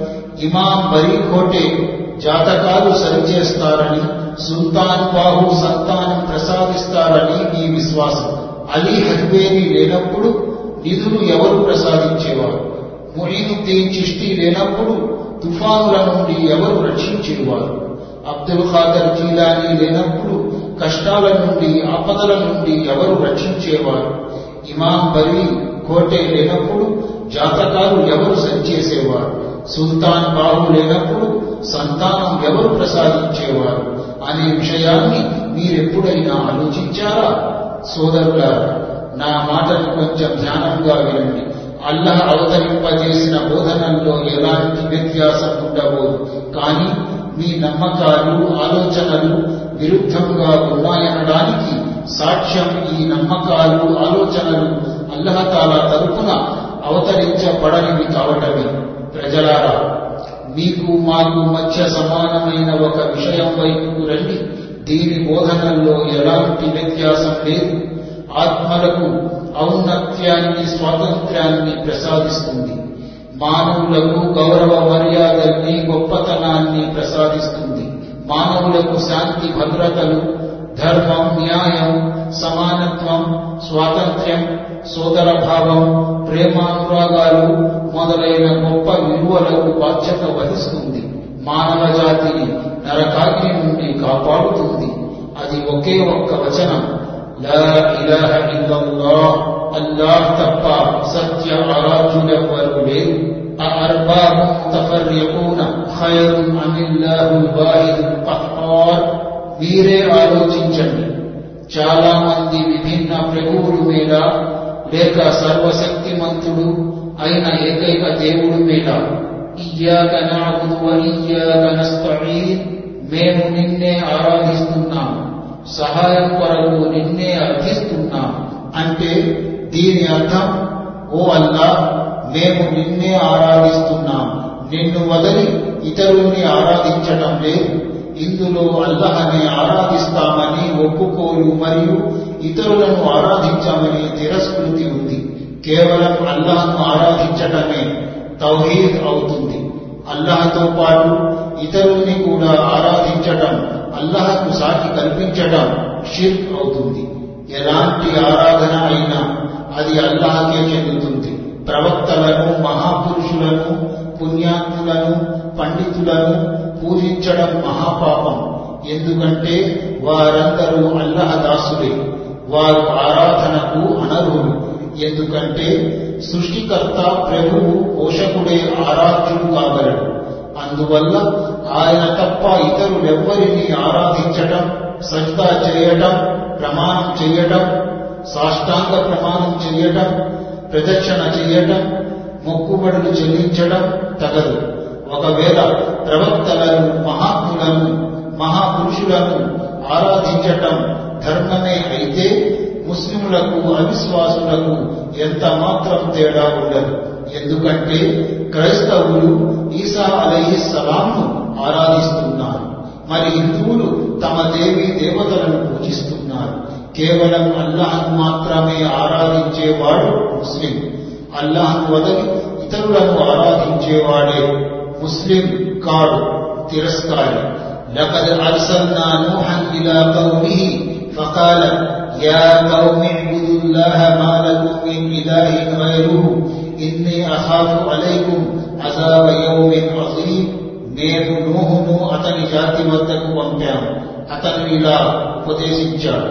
ఇమాం బరీ కోటే జాతకాలు సరిచేస్తారని సుల్తాన్ బాహు సంతానం ప్రసాదిస్తారని నీ విశ్వాసం. అలీ హజ్బేరి లేనప్పుడు నిధులు ఎవరు ప్రసాదించేవారు? ముహీనుద్దీన్ చిష్టి లేనప్పుడు తుఫానుల నుండి ఎవరు రక్షించేవారు? అబ్దుల్ ఖాదర్ జీలానీ లేనప్పుడు కష్టాల నుండి ఆపదల నుండి ఎవరు రక్షించేవారు? ఇమాం బరీ కోటే లేనప్పుడు జాతకాలు ఎవరు సరిచేసేవారు? సుల్తాన్ బాహు లేనప్పుడు సంతానం ఎవరు ప్రసాదించేవారు? అనే విషయాన్ని మీరెప్పుడైనా ఆలోచించారా? సోదరులారా నా మాటను కొంచెం ధ్యానంగా వినండి. అల్లహ అవతరింపజేసిన బోధనల్లో ఎలాంటి వ్యత్యాసం ఉండబోదు. కానీ మీ నమ్మకాలు ఆలోచనలు విరుద్ధంగా ఉన్నాయనడానికి సాక్ష్యం ఈ నమ్మకాలు ఆలోచనలు అల్లహతాల తరపున అవతరించబడనివి కావటమే. ప్రజలారా మీకు మాకు మధ్య సమానమైన ఒక విషయం వైపు రండి. దీని బోధనల్లో ఎలాంటి వ్యత్యాసం లేదు. ఆత్మలకు ఔన్నత్యాన్ని స్వాతంత్ర్యాన్ని ప్రసాదిస్తుంది. మానవులకు గౌరవ మర్యాదల్ని గొప్పతనాన్ని ప్రసాదిస్తుంది. మానవులకు శాంతి భద్రతలు ధర్మం న్యాయం సమానత్వం స్వాతంత్ర్యం సోదరభావం ప్రేమానురాగాలు మొదలైన గొప్ప విలువలకు బాధ్యత వహిస్తుంది. మానవ జాతిని నరకాగ్ని నుండి కాపాడుతుంది. అది ఒకే ఒక్క వచనం. లా ఇలాహ ఇల్లల్లాహ్ అల్లాహ్ తప్ప సత్య ఆరాధ్యులెవ్వరూ లేరు అర్బాబు ముతఫర్రికూన ఖైరున్ అమిల్లాహుల్ వాహిదుల్ ఖహ్హార్ మీరే ఆలోచించండి చాలా మంది విభిన్న ప్రభువులు మీద లేక సర్వశక్తిమంతుడు అయిన ఏకైక దేవుడు మీద ఇయ్యాక నఅబుదు వ ఇయ్యాక నస్తഈన్ మేము నిన్నే ఆరాధిస్తున్నాం సహాయం కొరకు నిన్నే అర్థిస్తున్నాం అంటే దీని అర్థం ఓ అల్లా మేము నిన్నే ఆరాధిస్తున్నాం. నిన్ను వదిలి ఇతరుల్ని ఆరాధించటం లేదు. ఇందులో అల్లహని ఆరాధిస్తామని ఒప్పుకోలు మరియు ఇతరులను ఆరాధించామని తిరస్కృతి ఉంది. కేవలం అల్లాహ్ను ఆరాధించటమే తౌహీద్ అవుతుంది. అల్లహతో పాటు ఇతరుల్ని కూడా ఆరాధించటం అల్లహకు సాటి కల్పించటం షిర్క్ అవుతుంది. ఎలాంటి ఆరాధన అయినా అది అల్లాకే చెందుతుంది. ప్రవక్తలను మహాపురుషులను పుణ్యాత్ములను పండితులను పూజించడం మహాపాపం. ఎందుకంటే వారందరూ అల్లహ దాసులే. వారు ఆరాధనకు అనర్హులు ఎందుకంటే సృష్టికర్త ప్రభువు పోషకుడే ఆరాధ్యుడు కాగలడు. అందువల్ల ఆయన తప్ప ఇతరులెవ్వరిని ఆరాధించటం సజ్దా చేయటం ప్రమాణం చేయటం సాష్టాంగ ప్రమాణం చేయటం ప్రదక్షిణ చేయటం మొక్కుబడులు చెల్లించడం తగదు. ఒకవేళ ప్రవక్తలను మహాత్ములను మహాపురుషులను ఆరాధించటం ధర్మమే అయితే ముస్లింలకు అవిశ్వాసులకు ఎంత మాత్రం తేడా ఉండదు. ఎందుకంటే క్రైస్తవులు ఈసా అలహి సలాంను ఆరాధిస్తున్నారు. మరి హిందువులు తమ దేవి దేవతలను పూజిస్తున్నారు. కేవలం అల్లాహ్ను మాత్రమే ఆరాధించేవాడు ముస్లిం అల్లాహ్ను వదలి ఇతరులను ఆరాధించేవాడే ముస్లిం కాడు తిరస్కారి لقد أرسلنا نوحا إلى قومه فقال يا قوم اعبدوا الله ما لكم من إله غيره إني أخاف عليكم عذاب يوم عظيم నేను నూహును అతని జాతి వద్దకు పంపాను అతను ఇలా ఉపదేశించాడు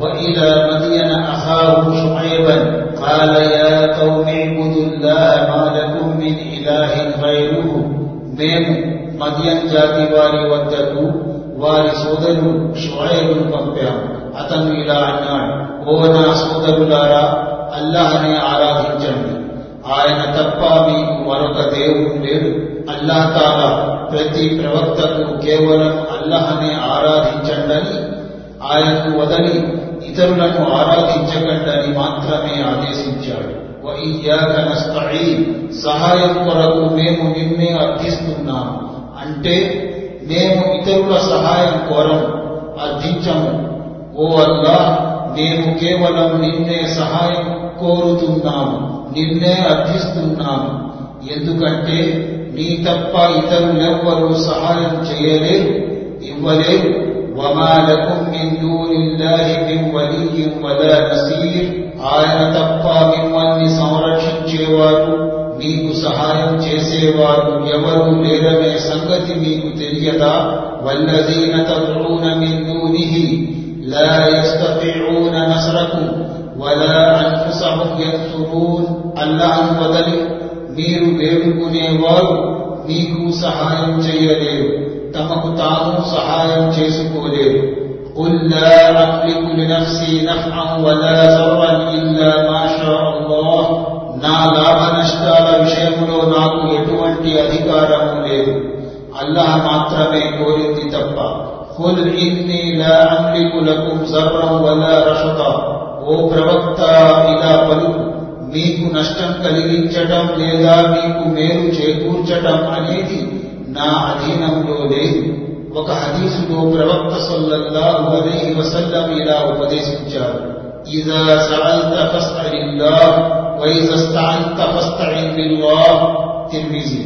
وإلى مدين أخاهم شعيبا قال يا قوم اعبدوا الله ما لكم من إله غيره మేము మదియన్ జాతి వారి వద్దకు వారి సోదరుడు షుఐబును పంపాము అతను ఇలా అన్నాడు ఓ నా సోదరులారా అల్లాహనే ఆరాధించండి ఆయన తప్ప మీకు మరొక దేవుడు లేడు అల్లాహ్ తాలా ప్రతి ప్రవక్తకు కేవలం అల్లహనే ఆరాధించండని ఆయనకు వదలి ఇతరులను ఆరాధించకండి మాత్రమే ఆదేశించాడు. సహాయం కొరకు మేము నిన్నే అర్థిస్తున్నాము అంటే మేము ఇతరుల సహాయం కోరం అర్థించము ఓ అల్లా మేము కేవలం నిన్నే సహాయం కోరుతున్నాము నిన్నే అర్థిస్తున్నాము ఎందుకంటే నీ తప్ప ఇతరులెవ్వరూ సహాయం చేయలేరు ఇవ్వలేరు. وما لكم من دون الله من ولي ولا نصير ఆయన తప్ప మిమ్మల్ని సంరక్షించేవారు మీకు సహాయం చేసేవారు ఎవరు లేరనే సంగతి మీకు తెలియదా వల్లదీన తద్రూన మిన్ దూనిహి లా యస్తతిఊన నస్రకుం వలా అన్ఫుసహుం యన్సురూన్ అల్లాహ్ను వదలి మీరు వేడుకునేవారు మీకు సహాయం చేయలేరు తమకు తాము సహాయం చేసుకోలేరు قل لا أملك لنفسي نفعا ولا ضرا إلا ما شاء الله నా లాభ నష్టాల విషయంలో నాకు ఎటువంటి అధికారము లేదు అల్లాహ్ మాత్రమే కోరింది తప్ప కుల్ ఇన్ని లా అమ్లికు లకుం జర్రం వలా రషదా ఓ ప్రవక్త ఇలా పలుకు మీకు నష్టం కలిగించటం లేదా మీకు మేలు చేకూర్చటం అనేది నా అధీనంలో లేదు ఒక హదీసులో ప్రవక్త సల్లల్లాహు అలైహి వసల్లం ఇలా ఉపదేశించారు ఇదా సఅల్త ఫస్అలిల్లాహ్ వైజ స్తఅంత ఫస్తఇన్ బిల్లాహ్ తిర్మిజి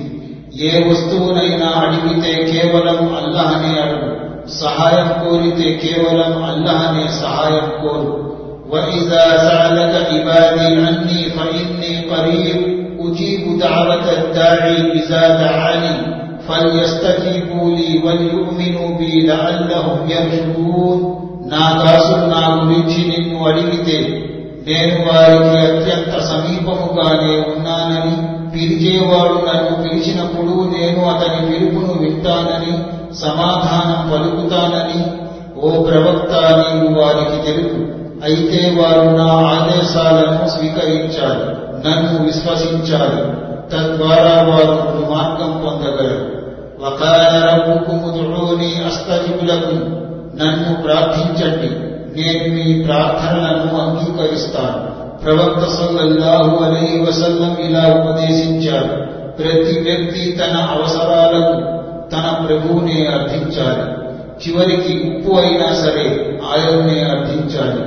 ఏ వస్తువునైనా అడిగితే కేవలం అల్లాహనే అడుగు సహాయం కోరితే కేవలం అల్లాహనే సహాయం కోరు وإذا سألك عبادي عني فإني قريب أجيب دعوة الداعي إذا دعاني فليستجيبوا لي وليؤمنوا بي لعلهم يرشدون నా దాసులు నా గురించి నిన్ను అడిగితే నేను వారికి అత్యంత సమీపముగానే ఉన్నానని పిలిచేవాడు నన్ను పిలిచినప్పుడు నేను అతని పిలుపును వింటానని సమాధానం పలుకుతానని ఓ ప్రవక్త నీవు వారికి తెలుపు అయితే వారు నా ఆదేశాలను స్వీకరించాలి నన్ను విశ్వసించాలి తద్వారా వారు మార్గం పొందగలరు వకాల రబ్బుకుము దుడూని అస్తజిబులకు నన్ను ప్రార్థించండి. నేను మీ ప్రార్థనలను అంగీకరిస్తాను. ప్రవక్త సల్లల్లాహు అలైహి వసల్లం ఇలా ఉపదేశించారు. ప్రతి వ్యక్తి తన అవసరాలకు తన ప్రభువునే అర్థించాలి. చివరికి ఉప్పు అయినా సరే ఆయన్నే అర్థించాలి.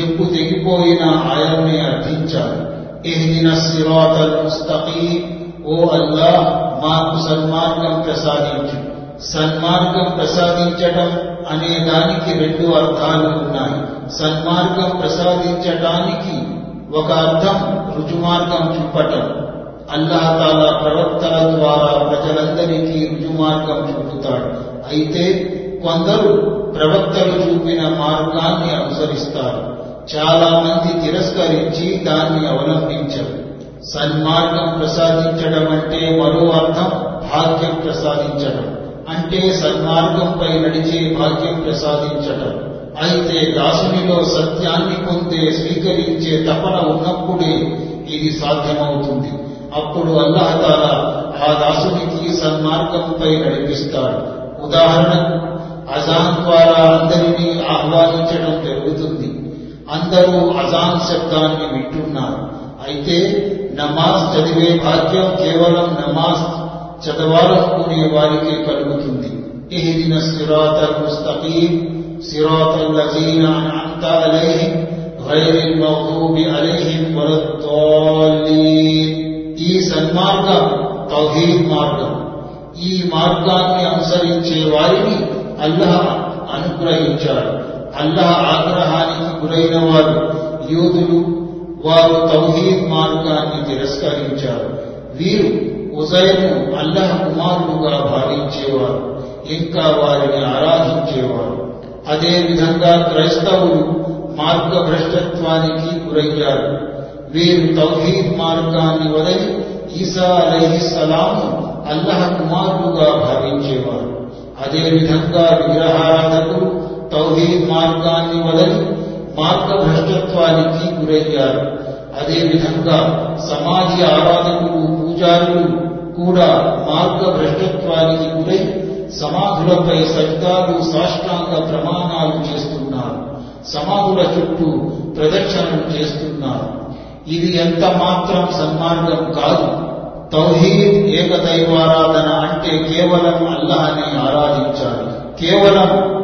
చెప్పు తెగిపోయిన ఆయన్నే అర్థించాలి. ఎహ్దిన సిరాతల్ ముస్తకీం. ఓ అల్లాహ్ మాకు సన్మార్గం ప్రసాదించు. సన్మార్గం ప్రసాదించటం అనే దానికి రెండు అర్థాలు ఉన్నాయి. సన్మార్గం ప్రసాదించటానికి ఒక అర్థం రుజుమార్గం చూపటం. అల్లాహతాలా ప్రవక్తల ద్వారా ప్రజలందరికీ రుజుమార్గం చూపుతాడు. అయితే కొందరు ప్రవక్తలు చూపిన మార్గాన్ని అనుసరిస్తారు. చాలా మంది తిరస్కరించి దాన్ని అవలంబించరు. సన్మార్గం ప్రసాదించడం అంటే మరో అర్థం భాగ్యం ప్రసాదించడం. అంటే సన్మార్గంపై నడిచే భాగ్యం ప్రసాదించడం. అయితే దాసునిలో సత్యాన్ని పొందే స్వీకరించే తపన ఉన్నప్పుడే ఇది సాధ్యమవుతుంది. అప్పుడు అల్లహతాల ఆ దాసునికి సన్మార్గంపై నడిపిస్తాడు. ఉదాహరణకు అజాన్ ద్వారా అందరినీ ఆహ్వానించడం జరుగుతుంది. అందరూ అజాన్ శబ్దాన్ని వింటున్నారు. అయితే నమాజ్ చదివే భాగ్యం కేవలం నమాజ్ చదవాలనుకునే వారికే కలుగుతుంది. ఇహదిన సిరాతల్ ముస్తకీం సిరాతల్ లజీన అన్అమ్త అలైహిం గైరిల్ మగ్దూబి అలైహిం వలద్దాలీన్ ఈ సన్మార్గం తౌహీద్ మార్గం. ఈ మార్గాన్ని అనుసరించే వారిని అల్లాహ్ అనుగ్రహించాడు. అల్లాహ్ ఆగ్రహానికి గురైన వారు యూదులు వారు తౌహీద్ మార్గాన్ని తిరస్కరించారు. వీరు ఉజయను అల్లహ కుమారుడుగా భావించేవారు ఇంకా వారిని ఆరాధించేవారు. అదేవిధంగా క్రైస్తవులు మార్గభ్రష్టత్వానికి గురయ్యారు. వీరు తౌహీద్ మార్గాన్ని వదిలి ఈసా అలైహిస్సలాము అల్లహ కుమారుడుగా భావించేవారు. అదేవిధంగా విగ్రహారాధకులు తౌహీద్ మార్గాన్ని వదిలి మార్గభ్రష్టత్వానికి గురయ్యారు. అదేవిధంగా సమాధి ఆరాధకులు పూజారులు కూడా మార్గభ్రష్టత్వానికి గురై సమాధులపై సజ్జాలు సాష్టాంగ ప్రమాణాలు చేస్తున్నారు. సమాధుల చుట్టూ ప్రదక్షిణలు చేస్తున్నారు. ఇది ఎంత మాత్రం సన్మార్గం కాదు. తౌహీద్ ఏకదైవారాధన అంటే కేవలం అల్లాహని ఆరాధించాలి. కేవలం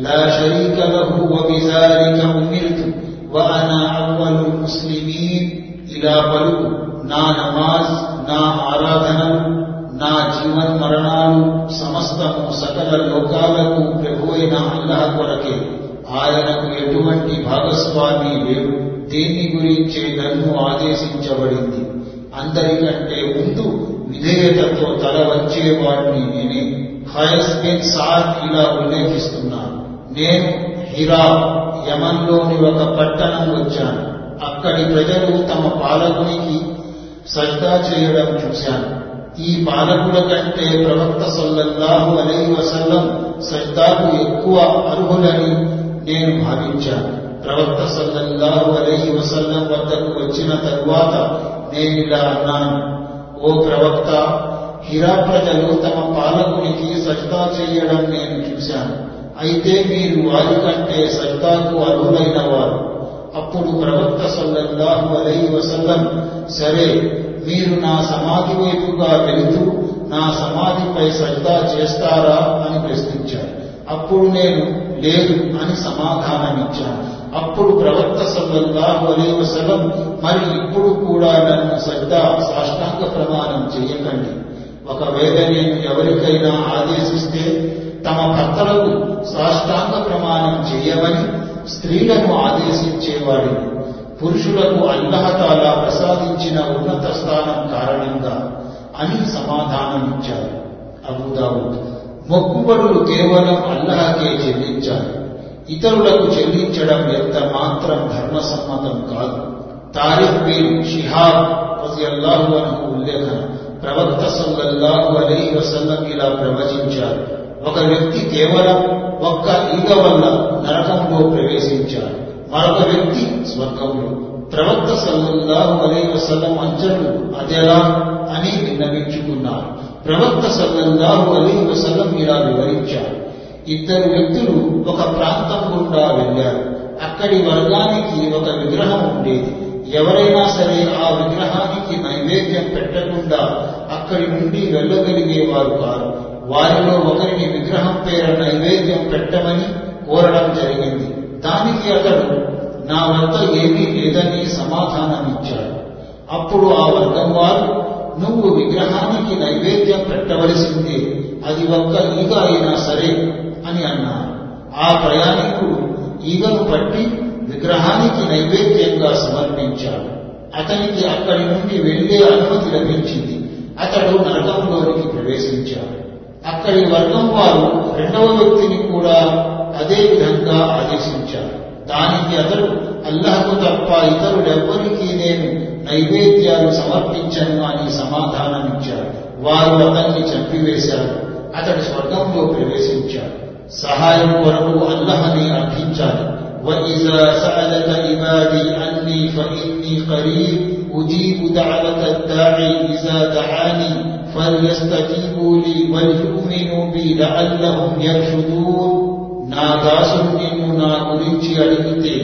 لا شريك له وبذلك أمرت وأنا أول المسلمين إلى పలుకు నా నమాజ్ నా ఆరాధనలు నా జీవన్ మరణాలు సమస్తము సకల లోకాలకు ప్రభువైన అల్లాహ్ కొరకే ఆయనకు ఎటువంటి భాగస్వామి లేడు దేని గురించే నన్ను ఆదేశించబడింది అందరికంటే ముందు విధేయతతో తల వచ్చేవాడిని నేనే ఖయస్ బిన్ సాద్ ఇలా ఉల్లేఖిస్తున్నాను నేను హిరా యమన్లోని ఒక పట్టణం వచ్చాను. అక్కడి ప్రజలు తమ పాలకునికి సజ్దా చేయడం చూశాను ఈ పాలకుల కంటే ప్రవక్త సల్లల్లాహు అలై వసల్లం సజ్దాకు ఎక్కువ అర్హులని నేను భావించాను. ప్రవక్త సల్లల్లాహు అలై వసల్లం వద్దకు వచ్చిన తరువాత నేనిలా అన్నాను ఓ ప్రవక్త హిరా ప్రజలు తమ పాలకునికి సజ్దా చేయడం నేను చూశాను. అయితే మీరు వారికంటే సజ్దాకు అర్హులైన వారు. అప్పుడు ప్రవక్త సల్లల్లాహు అలై వసల్లం సరే మీరు నా సమాధి వైపుగా వెళుతూ నా సమాధిపై సజ్దా చేస్తారా అని ప్రశ్నించారు. అప్పుడు నేను లేదు అని సమాధానమిచ్చాను. అప్పుడు ప్రవక్త సల్లల్లాహు అలై వసలం మరి ఇప్పుడు కూడా నన్ను సజ్దా సాష్టాంగ ప్రమాణం చేయకండి. ఒకవేళ నేను ఎవరికైనా ఆదేశిస్తే తమ భర్తలకు సాష్టాంగ ప్రమాణం చేయవని స్త్రీలను ఆదేశించేవాడు. పురుషులకు అల్లహతాలా ప్రసాదించిన ఉన్నత స్థానం కారణంగా అని సమాధానమిచ్చారు అబుదావుద్ మొక్కుబడులు కేవలం అల్లహకే చెల్లించాలి. ఇతరులకు చెల్లించడం ఎంత మాత్రం ధర్మసమ్మతం కాదు. తారిఖ్ బిన్ షిహాబ్ రజియల్లాహు అన్హు ఉల్లేఖన ప్రవక్త సల్లల్లాహు అలైహి వసల్లం ఇలా ప్రవచించారు. ఒక వ్యక్తి కేవలం ఒక్క ఈగ వల్ల నరకంలో ప్రవేశించాడు. మరొక వ్యక్తి స్వర్గంలో. ప్రవక్త సల్లల్లాహు అలైహి వసల్లం అంచలు అదెలా అని విన్నవించుకున్నారు. ప్రవక్త సల్లల్లాహు అలైహి వసల్లం ఇలా వివరించారు. ఇద్దరు వ్యక్తులు ఒక ప్రాంతం గుండా వెళ్ళారు. అక్కడి వర్గానికి ఒక విగ్రహం ఉండేది. ఎవరైనా సరే ఆ విగ్రహానికి నైవేద్యం పెట్టకుండా అక్కడి నుండి వెళ్ళగలిగేవారు కారు. వారిలో ఒకరిని విగ్రహం పేర నైవేద్యం పెట్టమని కోరడం జరిగింది. దానికి అతడు నా వద్ద ఏమీ లేదని సమాధానమిచ్చాడు. అప్పుడు ఆ వర్గం వారు నువ్వు విగ్రహానికి నైవేద్యం పెట్టవలసిందే. అది ఒక్క ఈగ అయినా సరే అని అన్నారు. ఆ ప్రయాణికుడు ఈగను పట్టి విగ్రహానికి నైవేద్యంగా సమర్పించాడు. అతనికి అక్కడి నుండి వెళ్ళే అనుమతి లభించింది. అతడు నరకంలోనికి ప్రవేశించాడు. అక్కడి వర్గం వారు రెండవ వ్యక్తిని కూడా అదే విధంగా ఆదేశించారు దానికి అతడు అల్లహకు తప్ప ఇతరులెవ్వరికీ నేను నైవేద్యాలు సమర్పించను అని సమాధానమిచ్చాడు వారు అతన్ని చంపివేశారు అతడు స్వర్గంలో ప్రవేశించాడు సహాయం కొరకు అల్లహని అర్థించాలి وإذا سألك عبادي عني فإني قريب أجيب دعوة الداعي إذا دعاني فليستجيبوا لي وليؤمنوا بي لعلهم يرشدون నా దాసుడు నిన్ను నా గురించి అడిగితే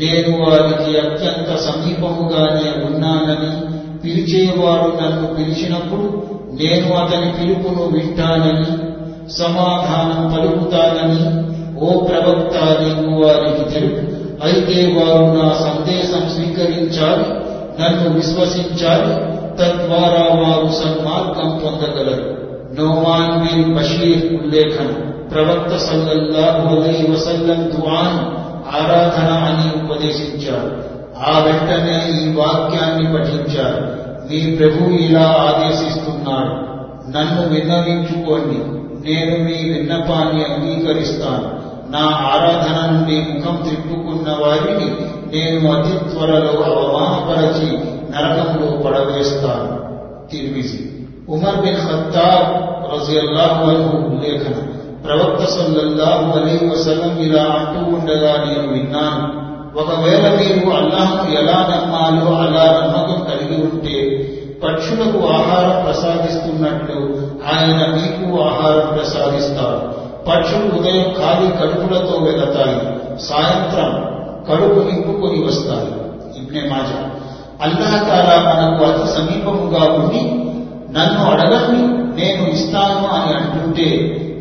నేను వారికి అత్యంత సమీపముగానే ఉన్నానని పిలిచేవాడు నన్ను పిలిచినప్పుడు నేను అతని పిలుపును వింటానని సమాధానం పలుకుతానని ఓ ప్రవక్త నీవు వారికి తెలుపు అయితే వారు నా సందేశం స్వీకరించాలి నన్ను విశ్వసించాలి తద్వారా వారు సన్మార్గం పొందగలరు. నోమాన్ బిన్ బషీర్ ఉల్లేఖన. ప్రవక్త సల్లల్లాహు అలైహి వసల్లం దుఆను ఆరాధన అని ఉపదేశించారు. ఆ వెంటనే ఈ వాక్యాన్ని పఠించారు. మీ ప్రభు ఇలా ఆదేశిస్తున్నాడు. నన్ను విన్నవించుకోండి. నేను మీ విన్నపాన్ని అంగీకరిస్తాను. నా ఆరాధన నుండి ముఖం తిప్పుకున్న వారిని నేను అతి త్వరలో అవమానపరచి నరకంలో పడవేస్తాను తిరిమిసి ఉమర్ బిన్ ఖత్తాబ్ రజియల్లాహు అన్హు ఉల్లేఖన ప్రవక్త సల్లల్లాహు అలైహి వసల్లం ఇలా అంటూ ఉండగా నేను విన్నాను ఒకవేళ మీరు అల్లాహ్ను ఎలా నమ్మాలో అలా నమ్మకం కలిగి ఉంటే పక్షులకు ఆహారం ప్రసాదిస్తున్నట్లు ఆయన మీకు ఆహారం ప్రసాదిస్తారు పక్షులు ఉదయం ఖాళీ కడుపులతో వెళతాయి సాయంత్రం కడుపు నింపుకొని వస్తాయి ఇబ్నే మాజా అల్లాహతాలా మనకు అతి సమీపముగా ఉండి నన్ను అడగండి నేను ఇస్తాను అని అంటుంటే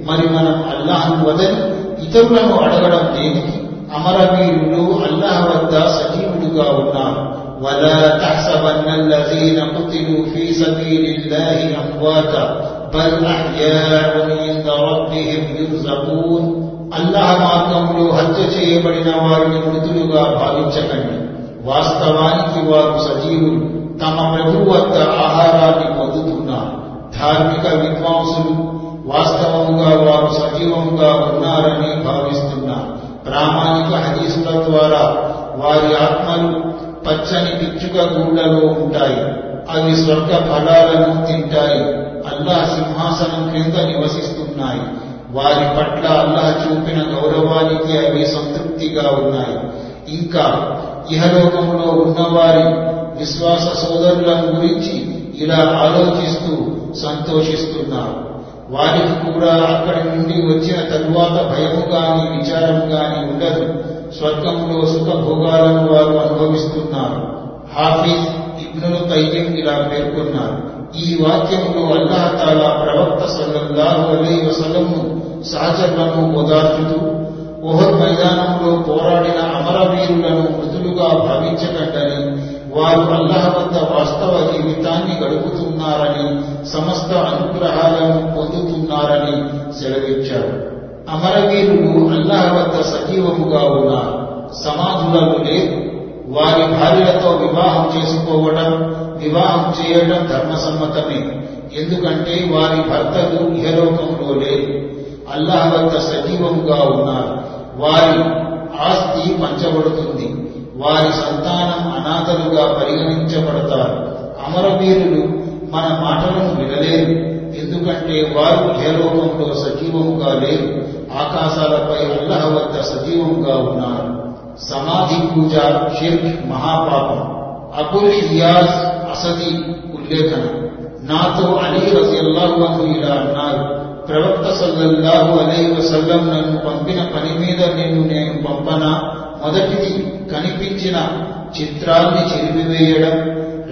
మరి మనం అల్లాహ్ను వదని ఇతరులను అడగడం దేనికి అమరవీరులు అల్లాహ్ వద్ద సజీవులుగా ఉన్నారు ولا تحسبن الذين قتلوا في سبيل الله أمواتا بل أحياء عند ربهم يرزقون అల్లాహ్ మార్గంలో హత్య చేయబడిన వారిని మృతులుగా భావించకండి వాస్తవానికి వారు సజీవులు. తమ ప్రభు వద్ద ఆహారాన్ని పొందుతున్నారు. ధార్మిక విద్వాంసులు వాస్తవముగా వారు సజీవముగా ఉన్నారని భావిస్తున్నారు. ప్రామాణిక హదీసుల ద్వారా వారి ఆత్మలు పచ్చని పిచ్చుక గూళ్ళలో ఉంటాయి. అవి స్వర్గ ఫలాలను తింటాయి. అల్లాహ్ సింహాసనం క్రింద నివసిస్తున్నాయి. వారి పట్ల అల్లాహ్ చూపిన గౌరవానికి అవి సంతృప్తిగా ఉన్నాయి. ఇంకా ఇహలోకంలో ఉన్నవారి విశ్వాస సోదరులను గురించి ఇలా ఆలోచిస్తూ సంతోషిస్తున్నారు. వారికి కూడా అక్కడి నుండి వచ్చిన తరువాత భయము గాని విచారం గాని ఉండదు. స్వర్గంలో సుఖభోగాలను వారు అనుభవిస్తున్నారు. హాఫీజ్ ఇబ్నుల్ కయ్యం ఇలా పేర్కొన్నారు. ఈ వాక్యంలో అల్లాహతాల ప్రవక్త సల్లల్లాహు అలైహి వసల్లంను సహచరులను ఓదార్చుతూ ఓహర్ మైదానంలో పోరాడిన అమరవీరులను మృతులుగా భావించకండని వారు అల్లహ వద్ద వాస్తవ జీవితాన్ని గడుపుతున్నారని సమస్త అనుగ్రహాలను పొందుతున్నారని సెలవిచ్చారు. అమరవీరులు అల్లహ వద్ద సజీవముగా ఉన్నారు. సమాధులకు లేదు. వారి భార్యలతో వివాహం చేసుకోవడం వివాహం చేయడం ధర్మసమ్మతమే. ఎందుకంటే వారి భర్తలు ఇహలోకంలో లేరు. అల్లాహ వద్ద సజీవముగా ఉన్నారు. వారి ఆస్తి పంచబడుతుంది. వారి సంతానం అనాథలుగా పరిగణించబడతారు. అమరవీరులు మన మాటలను వినలేరు. ఎందుకంటే వారు ఇహలోకంలో సజీవముగా లేరు. ఆకాశాలపై అల్లహ వద్ద సజీవంగా ఉన్నారు. సమాధి పూజ షిర్క్ మహాపాపం. అబుల్ ఇయాజ్ అసది ఉల్లేఖన. నాతో అలీ రజియల్లాహు ఇలా అన్నారు. ప్రవక్త సల్లల్లాహు అలైహి వసల్లం నన్ను పంపిన పని మీద నిన్ను నేను పంపనా. మొదటిది కనిపించిన చిత్రాల్ని చెరిపివేయడం.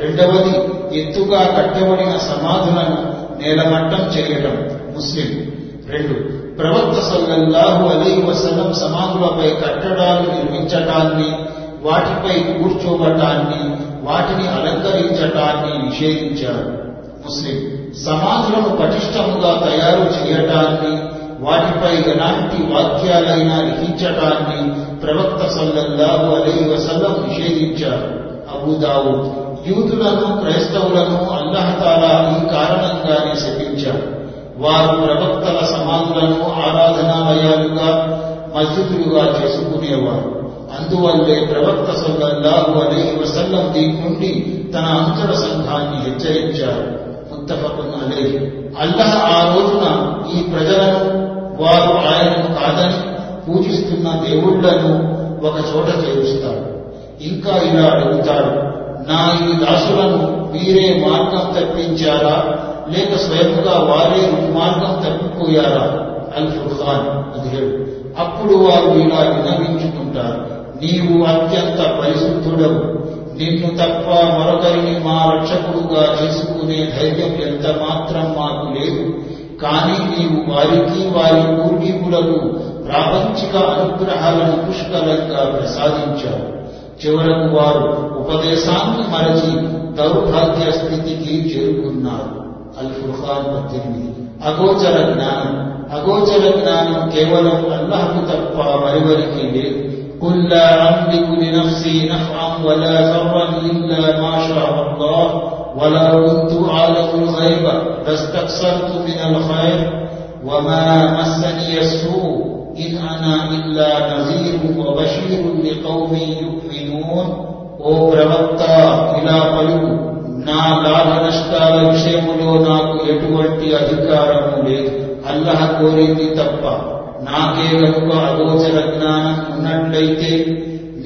రెండవది ఎత్తుగా కట్టబడిన సమాధులను నేలమట్టం చేయడం. ముస్లిం. రెండు. ప్రవక్త సల్లల్లాహు అలైహి వసల్లం సమాధులపై కట్టడాలు నిర్మించటాన్ని వాటిపై కూర్చోవటాన్ని వాటిని అలంకరించటాన్ని నిషేధించారు. ముస్లిం. సమాజం పటిష్టముగా తయారు చేయటాన్ని వాటిపై ఎలాంటి వాక్యాలైనా లిఖించటాన్ని ప్రవక్త సల్లల్లాహు అలీ వసల్లం నిషేధించారు. అబుదావు యూదులను క్రైస్తవులను అల్లహతాలా ఈ కారణంగానే శపించారు వారు ప్రవక్తల సమాధులను ఆరాధనాలయాలుగా మస్జిదులుగా చేసుకునేవారు. అందువల్లే ప్రవక్త సల్లల్లాహు అలీ వసల్లం దీని నుండి తన అంతర సంఘాన్ని హెచ్చరించారు. ముత్తఫకున్ అలే అల్లహ ఆ రోజున ఈ ప్రజలను వారు ఆయనను కాదని పూజిస్తున్న దేవుళ్ళను ఒక చోట చేరుస్తాడు. ఇంకా ఇలా అడుగుతాడు నా ఈ దాసులను మీరే మార్గం తప్పించారా? లేక స్వయంగా వారే మార్గం తప్పిపోయారా? అల్ ఫుర్ఖాన్ పదిహేడు అప్పుడు వారు ఇలా వినవించుకుంటారు నీవు అత్యంత పరిశుద్ధుడవు. నిన్ను తప్ప మరొకరిని మా రక్షకుడుగా చేసుకునే ధైర్యం ఎంత మాత్రం మాకు లేదు. కానీ నీవు వారికి వారి పూర్వీకులకు ప్రాపంచిక అనుగ్రహాలను పుష్కలంగా ప్రసాదించావు. చివరకు వారు ఉపదేశాన్ని మరచి దౌర్భాగ్య స్థితికి చేరుకున్నారు. అల్ ఫుర్ఖాన్ పద్దెనిమిది. అగోచర జ్ఞానం. అగోచర జ్ఞానం కేవలం అల్లహకు తప్ప మరివరికి లేదు. قل لا أملك لنفسي نفعا ولا ضرا إلا ما شاء الله ولو كنت أعلم الغيب لاستكثرت من الخير وما مسني السوء إن أنا إلا نذير وبشير لقوم يؤمنون ఓ ప్రవక్త ఇలా పలుకు నా లాభ నష్టాల విషయములో నాకు ఎటువంటి అధికారము లేదు అల్లహ కోరింది తప్ప నాకే గొప్ప అగోచర జ్ఞానం ఉన్నట్లయితే